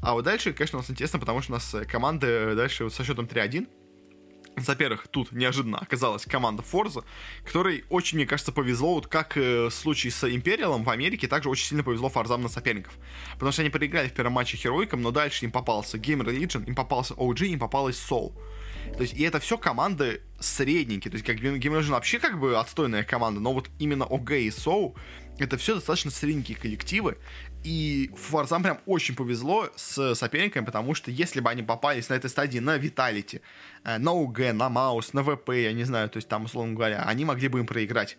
А вот дальше, конечно, у нас интересно, потому что у нас команды дальше вот со счетом 3-1 во-первых, тут неожиданно оказалась команда Forza, которой очень, мне кажется, повезло, вот как э, в случае с Империалом в Америке, также очень сильно повезло Форзам на соперников. Потому что они проиграли в первом матче Херойкам, но дальше им попался Game Religion, им попался OG, им попалась Soul. То есть, и это все команды средненькие. То есть, как Game Religion вообще как бы отстойная команда, но вот именно OG и Soul это все достаточно средненькие коллективы, и Форзам прям очень повезло с соперниками, потому что если бы они попались на этой стадии на Виталити, э, на OG, на MOUZ, на ВП, я не знаю, то есть там, условно говоря, они могли бы им проиграть.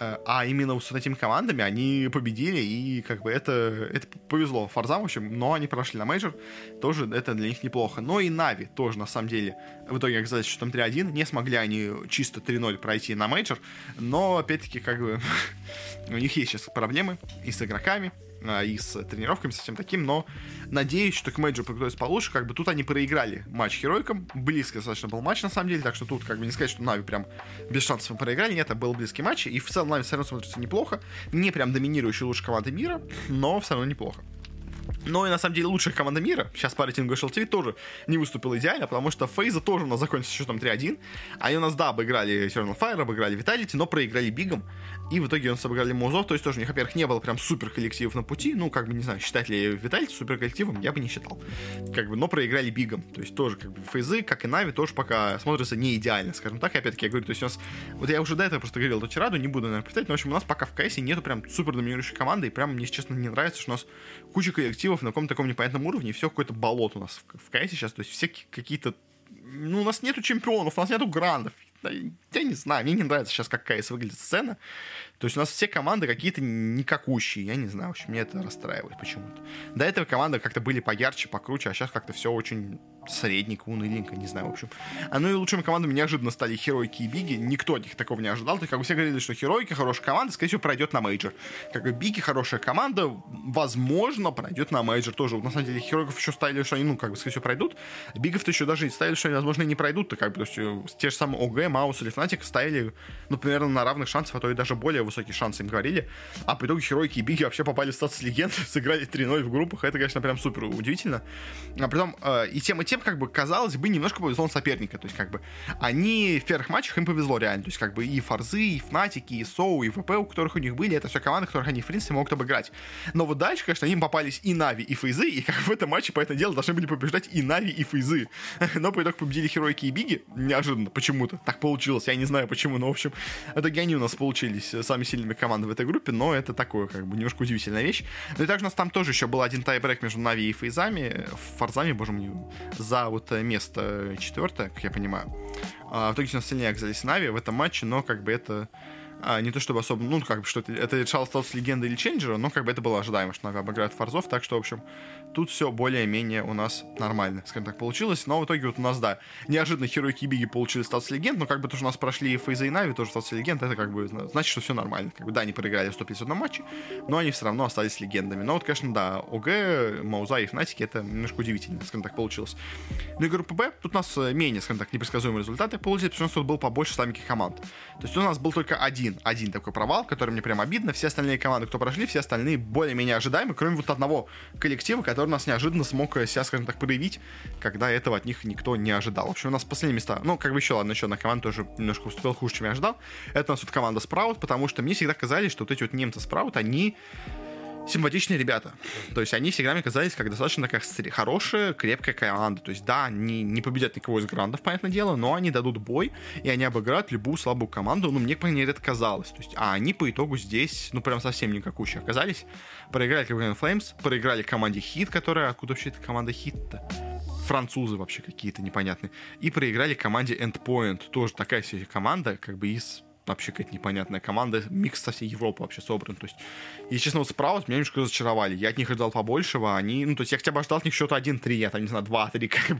Э, а именно с этими командами они победили, и как бы это, это повезло Форзам, в общем, но они прошли на мейджор, тоже это для них неплохо. Но и Нави тоже, на самом деле, в итоге оказались счетом 3-1, не смогли они чисто 3-0 пройти на мейджор, но, опять-таки, как бы, [LAUGHS] у них есть сейчас проблемы и с игроками, и с тренировками, со всем таким, но надеюсь, что к мейджору подготовиться получше, как бы тут они проиграли матч Херойкам, близко достаточно был матч, на самом деле, так что тут как бы не сказать, что Нави прям без шансов проиграли, нет, это был близкий матч, и в целом Нави все равно смотрится неплохо, не прям доминирующий лучшей команды мира, но все равно неплохо. Но и на самом деле лучшая команда мира, сейчас по рейтингу HLTV тоже не выступила идеально, потому что Фейза тоже у нас закончился счетом 3-1. Они у нас, да, обыграли Eternal Fire, обыграли Vitality, но проиграли Бигом. И в итоге у нас обыграли Музов, то есть тоже у них, во-первых, не было прям супер коллективов на пути. Ну, как бы, не знаю, считать ли Vitality супер коллективом, я бы не считал. Как бы, но проиграли Бигом. То есть тоже, как бы, Фейзы, как и Нави, тоже пока смотрятся не идеально, скажем так. И опять-таки я говорю, то есть у нас, вот я уже до этого просто говорил, до Тираду, не буду, наверное, повторять, но, в общем, у нас пока в КСе нету прям супер доминирующей команды, и прям, мне, честно, не нравится, что у нас куча коллективов на каком-то таком непонятном уровне, и все какое-то болото у нас в, в КСе сейчас, то есть все какие-то ну, у нас нету чемпионов, у нас нету грандов. Я не знаю, мне не нравится сейчас, как КС выглядит сцена. То есть у нас все команды какие-то никакущие, я не знаю, в общем, меня это расстраивает почему-то. До этого команды как-то были поярче, покруче, а сейчас как-то все очень средненько, уныленько, не знаю, в общем. А ну и лучшими командами неожиданно стали Херойки и Биги, никто от них такого не ожидал, то есть как бы все говорили, что Херойки хорошая команда, скорее всего, пройдет на мейджор. Как бы Биги хорошая команда, возможно, пройдет на мейджор тоже. На самом деле Херойков еще ставили, что они, ну, как бы, скорее всего, пройдут. Бигов-то еще даже ставили, что они, возможно, и не пройдут, то как бы, то есть э, те же самые OG, MOUZ или Фнатик ставили, ну, примерно на равных шансах, а то и даже более высокие шансы им говорили. А по итогу Херойки и Биги вообще попали в статус легенд, [LAUGHS] сыграли 3-0 в группах. Это, конечно, прям супер удивительно. А потом э, и тем, и тем, как бы, казалось бы, немножко повезло на соперника. То есть, как бы, они в первых матчах им повезло реально. То есть, как бы, и Форзы, и Фнатики, и SAW, и ВП, у которых у них были, это все команды, которых они, в принципе, могут обыграть. Но вот дальше, конечно, им попались и Нави, и Фейзы, и как в этом матче, понятное дело, должны были побеждать и Нави, и Фейзы. [LAUGHS] Но по итогу победили Херойки и Биги, неожиданно, почему-то. Так получилось, я не знаю почему, но, в общем, в итоге у нас получились самыми сильными командами в этой группе, но это такое, как бы, немножко удивительная вещь. Ну и также у нас там тоже еще был один тай-брейк между Нави и Фейзами, Форзами, боже мой, за вот место четвертое, как я понимаю. А, в итоге у нас сильнее оказались Нави в этом матче, но как бы это а, не то чтобы особо, ну, как бы, что это, это решало статус легенды или ченджера, но как бы это было ожидаемо, что Нави обыграют Форзов, так что, в общем, тут все более-менее у нас нормально, скажем так, получилось, но в итоге вот у нас, да, неожиданно Херой Кибиги получили статус легенд, но как бы то, что у нас прошли Фейза и Нави, тоже статус легенд, это как бы значит, что все нормально, как бы, да, они проиграли в 151 матче, но они все равно остались легендами, но вот, конечно, да, ОГ, Мауза и Фнатики, это немножко удивительно, скажем так, получилось. Ну и группа Б, тут у нас менее, скажем так, непредсказуемые результаты получились, потому что тут был побольше самих команд. То есть у нас был только один, один такой провал, который мне прям обидно. Все остальные команды, кто прошли, все остальные более-менее ожидаемы, кроме вот одного коллектива, который нас неожиданно смог себя, скажем так, проявить, когда этого от них никто не ожидал. В общем, у нас последние места, ну, как бы еще, ладно, еще одна команда тоже немножко выступила хуже, чем я ожидал. Это у нас вот команда Sprout, потому что мне всегда казались, что вот эти вот немцы Sprout, они симпатичные ребята. То есть они всегда мне казались как достаточно такая хорошая, крепкая команда. То есть да, они не победят никого из грандов, понятное дело, но они дадут бой, и они обыграют любую слабую команду. Ну, мне, по крайней мере, это казалось. То есть, а они по итогу здесь, ну, прям совсем никакущие оказались. Проиграли Cleveland Flames, проиграли команде Хит, которая... Откуда вообще эта команда Хит-то? французы вообще какие-то непонятные. И проиграли команде Endpoint, тоже такая себе команда, как бы из вообще какая-то непонятная команда, микс со всей Европы вообще собран. То есть, и, честно, вот справа меня немножко разочаровали. Я от них ожидал побольшего, они, ну, то есть я хотя бы ожидал от них счета 1-3, я там, не знаю, 2-3. [LAUGHS] Как.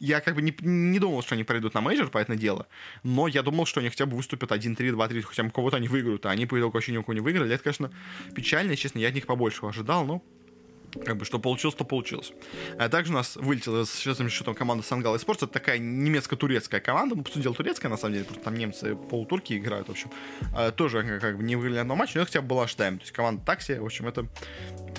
Я как бы не, не думал, что они пройдут на мейджор, понятное дело, но я думал, что они хотя бы выступят 1-3, 2-3, хотя бы кого-то они выиграют, а они по итогу вообще никого не выиграли. Это, конечно, печально, честно, я от них побольше ожидал, но как бы, что получилось, то получилось. А также у нас вылетела с счетным счетом команда Sangal Esports. Это такая немецко-турецкая команда. Ну, по сути дела, турецкая, на самом деле. Просто там немцы полутурки играют, в общем. А, тоже как, бы не выиграли одного матча, но хотя бы была ожидаем. То есть команда так себе, в общем, это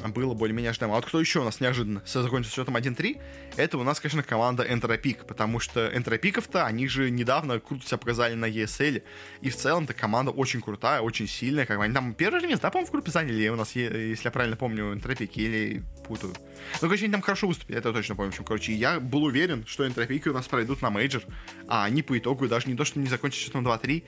было более-менее ожидаемо. А вот кто еще у нас неожиданно закончил счетом 1-3, это у нас, конечно, команда Entropiq, потому что Энтропиков-то, они же недавно круто себя показали на ESL, и в целом-то команда очень крутая, очень сильная, как бы они там первое же место, да, по-моему, в группе заняли у нас, если я правильно помню, Энтропики, или путаю. Ну, короче, они там хорошо выступили, это точно помню. В общем, короче, я был уверен, что Энтропики у нас пройдут на мейджор, а они по итогу даже не то, что не закончат счетом 2-3,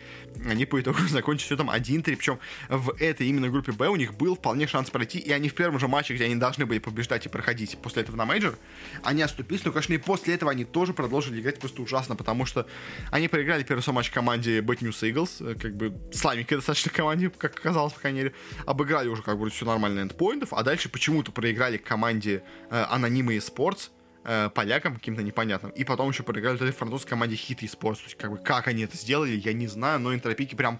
они по итогу [LAUGHS] закончат счетом 1-3, причем в этой именно группе Б у них был вполне шанс пройти, и они в первом же матче, где они должны были побеждать и проходить после этого на мейджор, они оступились, но, конечно, и после этого они тоже продолжили играть просто ужасно, потому что они проиграли первый свой матч команде Bad News Eagles, э, как бы слабенькой [LAUGHS] достаточно команде, как оказалось, по крайней мере, обыграли уже как бы все нормально эндпоинтов, а дальше почему-то проиграли команде э, Anonymo Esports, э, полякам каким-то непонятным. И потом еще проиграли французской команде HEET Esports. То есть, как бы, как они это сделали, я не знаю, но энтропики прям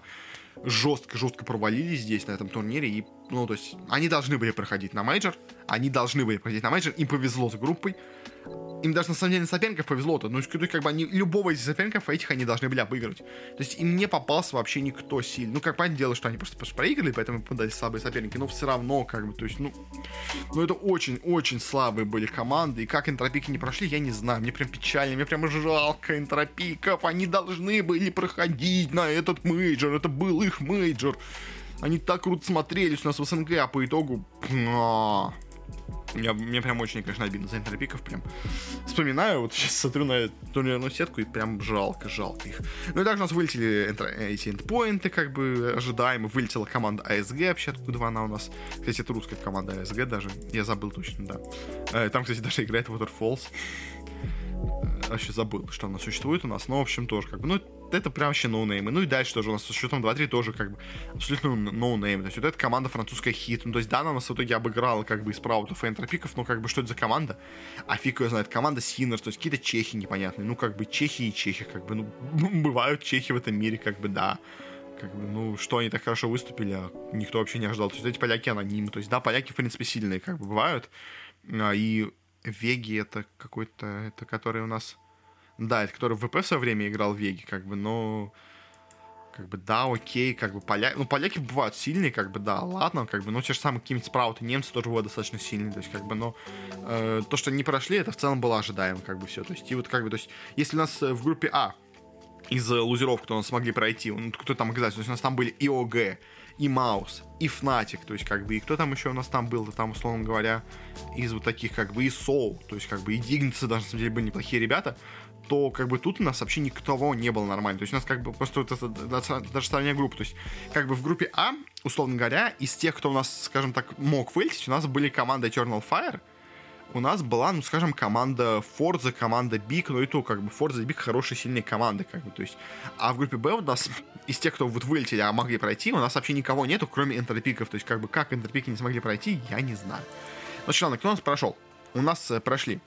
жестко-жестко провалились здесь, на этом турнире, и, ну, то есть, они должны были проходить на мейджор, они должны были проходить на мейджор, им повезло с группой, им даже на самом деле соперников повезло-то. Ну, как бы они, любого из соперников этих они должны были обыгрывать. То есть им не попался вообще никто сильный. Ну, как понятное дело, что они просто проиграли, поэтому попадались слабые соперники, но все равно, как бы, то есть, ну, ну это очень-очень слабые были команды, и как энтропики не прошли, я не знаю. Мне прям печально, мне прям жалко энтропиков. Они должны были проходить на этот мейджор, это был их мейджор. Они так круто смотрелись у нас в СНГ, а по итогу... Я, мне прям очень, конечно, обидно за энтропиков. Прям вспоминаю, вот сейчас смотрю на турнирную сетку и прям жалко, жалко их. Ну и также у нас вылетели энтро, эти эндпоинты, как бы ожидаемо. Вылетела команда АСГ, вообще откуда она у нас. Кстати, это русская команда АСГ даже. Я забыл точно, да. Э, там, кстати, даже играет Waterfalls. Э, вообще забыл, что она существует у нас. Но, в общем, тоже как бы, ну, это прям вообще ноунеймы. Ну и дальше тоже у нас с счетом 2-3 тоже как бы абсолютно ноунейм. То есть вот эта команда французская HEET. Ну то есть да, она нас в итоге обыграла как бы Спраутов и энтропиков, но как бы что это за команда? А фиг ее знает. Команда Sinners, то есть какие-то чехи непонятные. Ну как бы чехи и чехи, как бы, [LAUGHS] ну бывают чехи в этом мире, как бы да как бы, ну, что они так хорошо выступили, а никто вообще не ожидал. То есть эти поляки анонимы. То есть, да, поляки, в принципе, сильные, как бы, бывают. А, и Веги это какой-то, это который у нас да, это который в ВП в свое время играл в Веге, как бы, но как бы, да, окей, как бы, поля... ну, поляки бывают сильные, как бы, да, ладно, как бы, ну, те же самые какие-нибудь спрауты, немцы тоже бывают достаточно сильные, то есть, как бы, но э, то, что не прошли, это в целом было ожидаемо, как бы, все, то есть, и вот, как бы, то есть, если у нас в группе А из лузеров, кто нас смогли пройти, ну, кто там оказался, то есть, у нас там были и ОГ, и Маус, и Фнатик, то есть, как бы, и кто там еще у нас там был, там, условно говоря, из вот таких, как бы, и Соул, то есть, как бы, и Дигницы даже, на самом деле, были неплохие ребята, то как бы тут у нас вообще никого не было нормально. То есть у нас как бы просто вот это, даже сравнение групп. То есть как бы в группе А, условно говоря, из тех, кто у нас, скажем так, мог вылететь, у нас были команда Eternal Fire, у нас была, ну, скажем, команда Forza, команда Big, ну и то, как бы, Forza и Big хорошие, сильные команды, как бы, то есть. А в группе Б у нас из тех, кто вот вылетели, а могли пройти, у нас вообще никого нету, кроме энтропиков, то есть, как бы, как энтропики не смогли пройти, я не знаю. Ну, ладно, кто у нас прошел? У нас э, прошли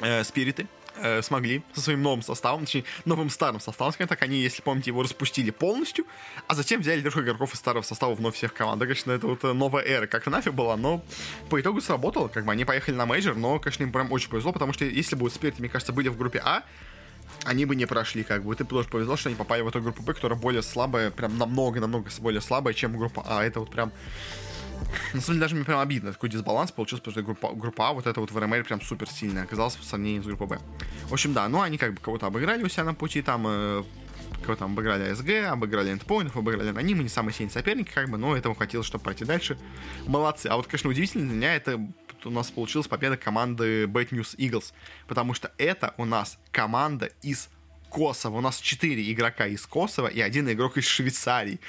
э, Спириты, э, смогли со своим новым составом, точнее, новым старым составом, скажем так, они, если помните, его распустили полностью, а затем взяли трех игроков из старого состава вновь всех команд. Да, конечно, это вот э, новая эра, как в NAVI была, но по итогу сработало, как бы они поехали на мейджор, но, конечно, им прям очень повезло, потому что если бы Spirit, мне кажется, были в группе А, они бы не прошли, как бы. Ты тоже повезло, что они попали в эту группу Б, которая более слабая, прям намного-намного более слабая, чем группа А. Это вот прям на самом деле, даже мне прям обидно. Такой дисбаланс получился, потому что группа, группа А, вот эта вот в РМЛ прям супер сильная оказалась в сравнении с группой Б. В общем, да, ну они как бы кого-то обыграли у себя на пути, там э, кого там обыграли АСГ, обыграли эндпоинтов, обыграли анонимы, не самые сильные соперники, как бы, но этого хватило, чтобы пройти дальше. Молодцы. А вот, конечно, удивительно для меня это у нас получилась победа команды Bad News Eagles, потому что это у нас команда из Косово. У нас четыре игрока из Косово и один игрок из Швейцарии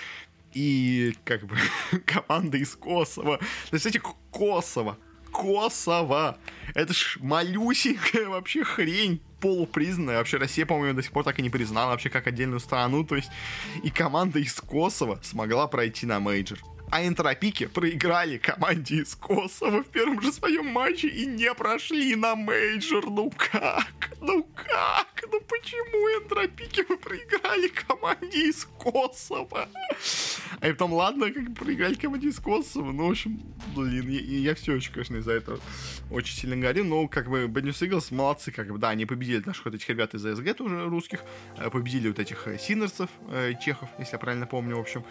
и как бы [LAUGHS] команда из Косово. То есть, кстати, Косово. Косово. Это ж малюсенькая вообще хрень полупризнанная. Вообще Россия, по-моему, до сих пор так и не признала вообще как отдельную страну. То есть и команда из Косово смогла пройти на мейджор а энтропики проиграли команде из Косово в первом же своем матче и не прошли на мейджор. Ну как? Ну как? Ну почему энтропики вы проиграли команде из Косово? А потом, ладно, как проиграли команде из Косово, ну, в общем, блин, я, я все очень, конечно, из-за этого очень сильно горю, но, как бы, Bad News молодцы, как бы, да, они победили наших вот этих ребят из АСГ тоже русских, э, победили вот этих э, синерцев, э, чехов, если я правильно помню, в общем,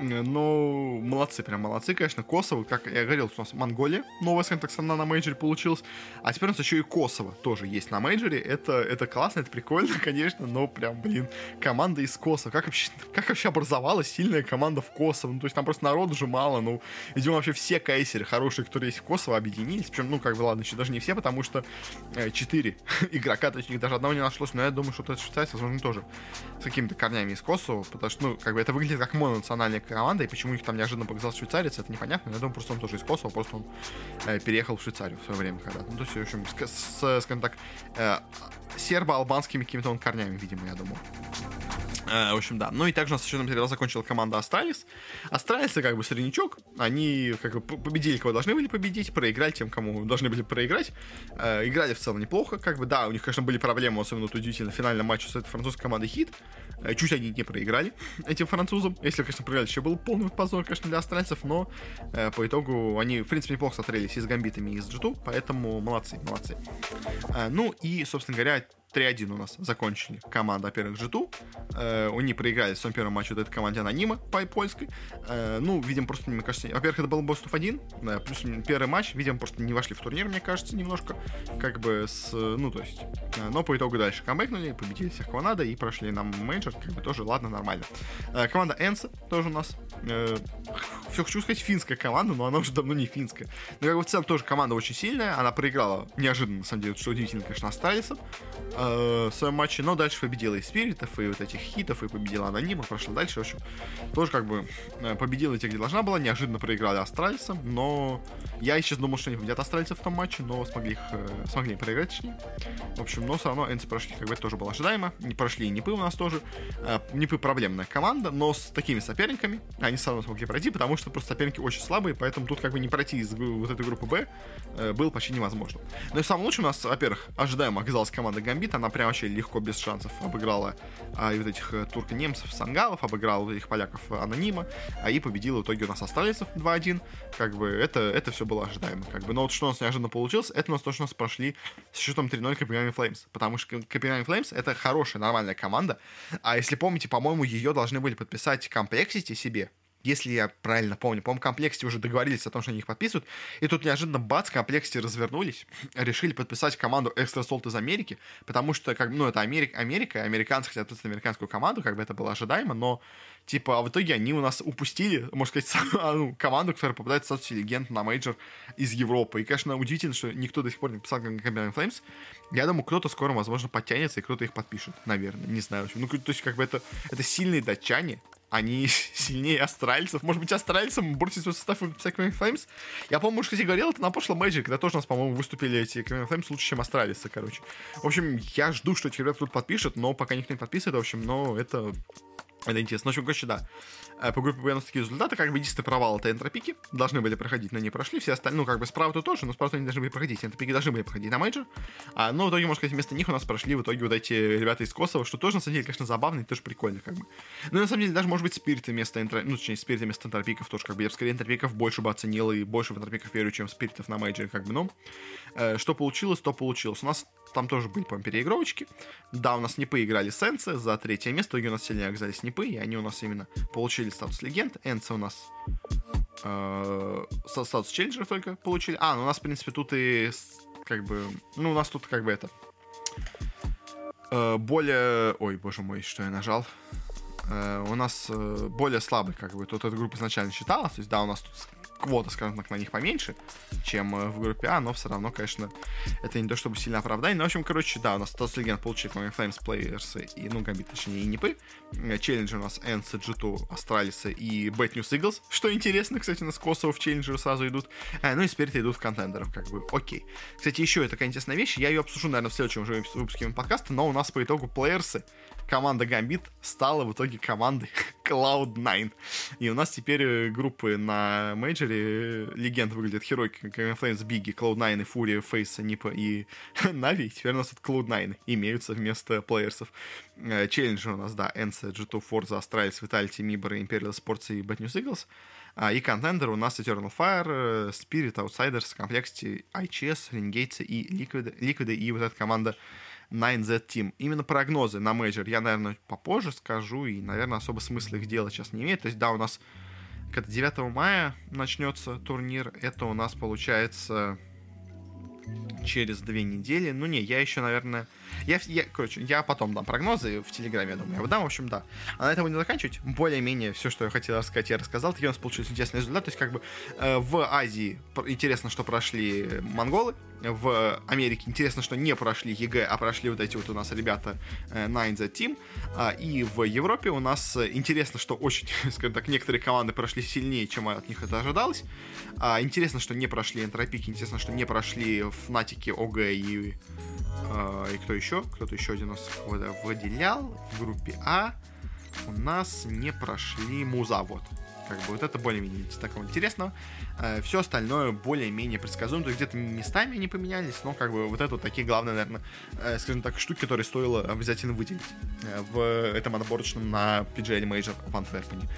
но молодцы, прям молодцы, конечно. Косово, как я говорил, у нас Монголия, новая, скажем так, страна на мейджоре получилась. А теперь у нас еще и Косово тоже есть на мейджоре. Это, это классно, это прикольно, [LAUGHS] конечно, но прям, блин, команда из Косово. Как вообще, как вообще образовалась сильная команда в Косово? Ну, то есть там просто народу же мало, ну, видимо, вообще все кейсеры хорошие, которые есть в Косово, объединились. Причем, ну, как бы, ладно, еще даже не все, потому что э, [LAUGHS] игрока, то есть у них даже одного не нашлось, но я думаю, что это швейцарец, возможно, тоже с какими-то корнями из Косово, потому что, ну, как бы это выглядит как мононациональная команда, и почему их там неожиданно показал швейцарец, это непонятно. Я думаю, просто он тоже из Косово, просто он э, переехал в Швейцарию в свое время когда Ну, то есть, в общем, с, с скажем так, э, сербо-албанскими какими-то он корнями, видимо, я думаю. Э, в общем, да. Ну и также у нас еще материал закончила команда Астралис. Астралисы как бы среднячок. Они как бы победили, кого должны были победить, проиграли тем, кому должны были проиграть. Э, играли в целом неплохо, как бы, да, у них, конечно, были проблемы, особенно вот удивительно, в финальном матче с этой французской командой HEET. Э, чуть они не проиграли этим французам. Если, конечно, проиграли, еще был полный позор, конечно, для астральцев, но э, по итогу они, в принципе, неплохо смотрелись и с гамбитами, и с G2, поэтому молодцы, молодцы. Э, ну и, собственно говоря, 3-1 у нас закончили команда, во-первых, G2. Э, они проиграли в своем первом матче вот этой команде Anonymo польской. Э, ну, видимо, просто, мне кажется, во-первых, это был best of 1, э, плюс первый матч, видимо, просто не вошли в турнир, мне кажется, немножко, как бы с, ну, то есть, э, но по итогу дальше камбэкнули, победили всех, кого надо, и прошли на мейджор, как бы тоже, ладно, нормально. Э, команда ENCE тоже у нас, э, все хочу сказать, финская команда, но она уже давно не финская. Но, как бы, в целом, тоже команда очень сильная, она проиграла неожиданно, на самом деле, что удивительно, конечно, Астралисом э, в своем матче, но дальше победила и Спиритов, и вот этих хитов, и победила Анонима, прошла дальше, в общем, тоже как бы э, победила тех, где должна была, неожиданно проиграли Астральцам, но я сейчас думал, что они победят Астральцев в том матче, но смогли их, э, смогли проиграть, точнее. В общем, но все равно Энси прошли, как бы это тоже было ожидаемо, не прошли и Нипы у нас тоже. Э, Нипы проблемная команда, но с такими соперниками они все равно смогли пройти, потому что просто соперники очень слабые, поэтому тут как бы не пройти из вот этой группы Б было почти невозможно. Но и самое лучшее у нас, во-первых, ожидаемо оказалась команда Гамбит, она прям вообще легко, без шансов обыграла а, и вот этих э, турко-немцев, сангалов, обыграла вот этих поляков э, Anonymo, а и победила в итоге у нас австралийцев 2-1. Как бы это, это все было ожидаемо. Как бы. Но вот что у нас неожиданно получилось, это у нас то, что у нас прошли с счетом 3-0 Copenhagen Flames. Потому что Copenhagen Flames это хорошая, нормальная команда. А если помните, по-моему, ее должны были подписать Complexity себе если я правильно помню, по-моему, Complexity уже договорились о том, что они их подписывают, и тут неожиданно бац, Complexity развернулись, [SNIFFS] решили подписать команду Extra Salt из Америки, потому что, как, ну, это Америка, Америка, американцы хотят подписать американскую команду, как бы это было ожидаемо, но, типа, а в итоге они у нас упустили, можно сказать, [LAUGHS] а, ну, команду, которая попадает в статус легенд на мейджор из Европы, и, конечно, удивительно, что никто до сих пор не подписал Copenhagen Flames, я думаю, кто-то скоро, возможно, подтянется, и кто-то их подпишет, наверное, не знаю, ну, то есть, как бы это, это сильные датчане, они [LAUGHS] сильнее астральцев. Может быть, астральцам бросить свой состав Copenhagen Flames? Я, по-моему, уже, кстати, говорил это на прошлом Magic, когда тоже у нас, по-моему, выступили эти Copenhagen Flames лучше, чем астральцы, короче. В общем, я жду, что эти ребята тут подпишут, но пока никто не подписывает, в общем, но это это интересно. В общем, короче, да. Э, по группе Б у нас такие результаты. Как бы единственный провал это энтропики. Должны были проходить, но не прошли. Все остальные, ну, как бы Sprout тут тоже, но Sprout они должны были проходить. Энтропики должны были проходить на мейджор. А, но в итоге, можно сказать, вместо них у нас прошли в итоге вот эти ребята из Косово, что тоже, на самом деле, конечно, забавно и тоже прикольно, как бы. Ну, и, на самом деле, даже, может быть, спириты вместо энтро... ну, точнее, спириты вместо энтропиков тоже, как бы, я бы скорее энтропиков больше бы оценил и больше в энтропиков верю, чем спиритов на мейджоре, как бы, ну. Э, что получилось, то получилось. У нас там тоже были, по-моему, переигровочки. Да, у нас Снипы играли с Энце за третье место. Итоге у нас сильнее оказались Снипы, и они у нас именно получили статус легенд. Энце у нас э, статус челленджеров только получили. А, ну у нас, в принципе, тут и как бы... Ну, у нас тут как бы это... Э, более... Ой, боже мой, что я нажал. Э, у нас э, более слабый, как бы, тут эта группа изначально считалась. То есть, да, у нас тут квота, скажем так, на них поменьше, чем э, в группе А, но все равно, конечно, это не то чтобы сильно оправдание. Ну, в общем, короче, да, у нас Toss Legend получит Moment Flames Players и, ну, Гамбит, точнее, и НИПы. Челленджер у нас NC, G2, Astralis и Bad News Eagles, что интересно, кстати, у нас Kosovo в челленджеры сразу идут. А, ну и теперь идут в контендеров, как бы, окей. Кстати, еще такая интересная вещь, я ее обсужу, наверное, в следующем уже выпуске подкаста, но у нас по итогу плеерсы команда Gambit стала в итоге командой [LAUGHS] Cloud9. И у нас теперь э, группы на мейджоре э, легенд выглядят Heroic, Flames, Бигги, Cloud9, Fury, Face, Нипа и [LAUGHS] Нави. Теперь у нас тут Cloud9 имеются вместо плеерсов. Э, челленджер у нас, да, NC, G2, Forza, Astralis, Vitality, Mibor, Imperial Sports и Bad News Eagles. А, и контендер у нас Eternal Fire, Spirit, Outsiders, Complexity, IHC, Renegades и Liquid, Liquid и вот эта команда 9Z Team. Именно прогнозы на мейджор я, наверное, попозже скажу, и, наверное, особо смысла их делать сейчас не имеет. То есть, да, у нас когда 9 мая начнется турнир, это у нас получается через две недели. Ну не, я еще, наверное... Я, я, короче, я потом дам прогнозы в Телеграме, я думаю. Я выдам, в общем, да. А на этом будем заканчивать. Более-менее все, что я хотел рассказать, я рассказал. Такие у нас получились интересные результаты. То есть, как бы, э, в Азии интересно, что прошли монголы. В Америке интересно, что не прошли EG, а прошли вот эти вот у нас ребята э, 9Z Team. А, и в Европе у нас интересно, что очень, [LAUGHS] скажем так, некоторые команды прошли сильнее, чем от них это ожидалось. А, интересно, что не прошли Энтропики, интересно, что не прошли Фнатики, OG и, э, и кто еще? Кто-то еще один у нас выделял в группе А. У нас не прошли Муза, вот. Как бы вот это более-менее такого интересного. Э, все остальное более-менее предсказуемо. То есть где-то местами они поменялись, но как бы вот это вот такие главные, наверное, э, скажем так, штуки, которые стоило обязательно выделить э, в этом отборочном на PGL Major в Антверпене.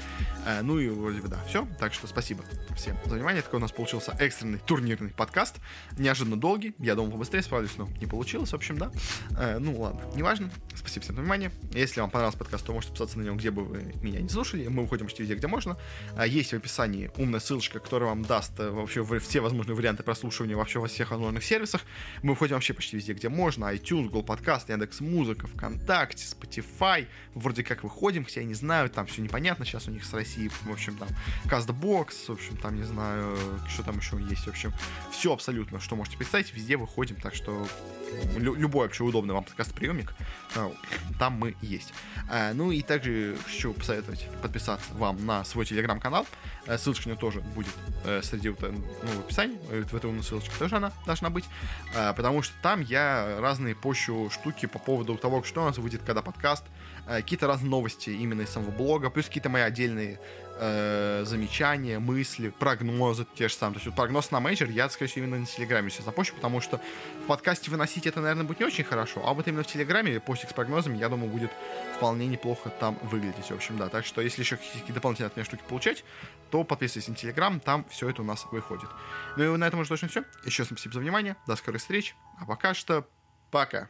Ну и вроде бы да, все. Так что спасибо всем за внимание. Такой у нас получился экстренный турнирный подкаст. Неожиданно долгий. Я думал, побыстрее справлюсь, но не получилось, в общем, да. Ну ладно, неважно. Спасибо всем за внимание. Если вам понравился подкаст, то можете подписаться на него, где бы вы меня не слушали. Мы выходим почти везде, где можно. А, есть в описании умная ссылочка, которая вам даст э, вообще все возможные варианты прослушивания вообще во всех возможных сервисах. Мы выходим вообще почти везде, где можно. iTunes, Google Podcast, Яндекс Музыка, ВКонтакте, Spotify. Вроде как выходим, хотя я не знаю, там все непонятно сейчас у них с Россией. В общем, там CastBox, в общем, там не знаю, что там еще есть. В общем, все абсолютно, что можете представить, везде выходим. Так что любой вообще удобный вам подкаст-приемник, э, там мы есть. Э, ну и также хочу посоветовать подписаться вам на свой телеграм-канал. Э, ссылочка на него тоже будет среди вот, ну, в описании. В этой ссылочке тоже она должна быть. Потому что там я разные пощу штуки по поводу того, что у нас выйдет, когда подкаст, какие-то разные новости именно из самого блога, плюс какие-то мои отдельные э, замечания, мысли, прогнозы те же самые. То есть вот прогноз на мейджор я, скорее всего, именно на Телеграме сейчас запущу, потому что в подкасте выносить это, наверное, будет не очень хорошо, а вот именно в Телеграме постик с прогнозами, я думаю, будет вполне неплохо там выглядеть. В общем, да. Так что, если еще какие-то дополнительные от меня штуки получать, то подписывайтесь на Телеграм, там все это у нас выходит. Ну и на этом уже точно все. Еще раз спасибо за внимание. До скорых встреч. А пока что пока.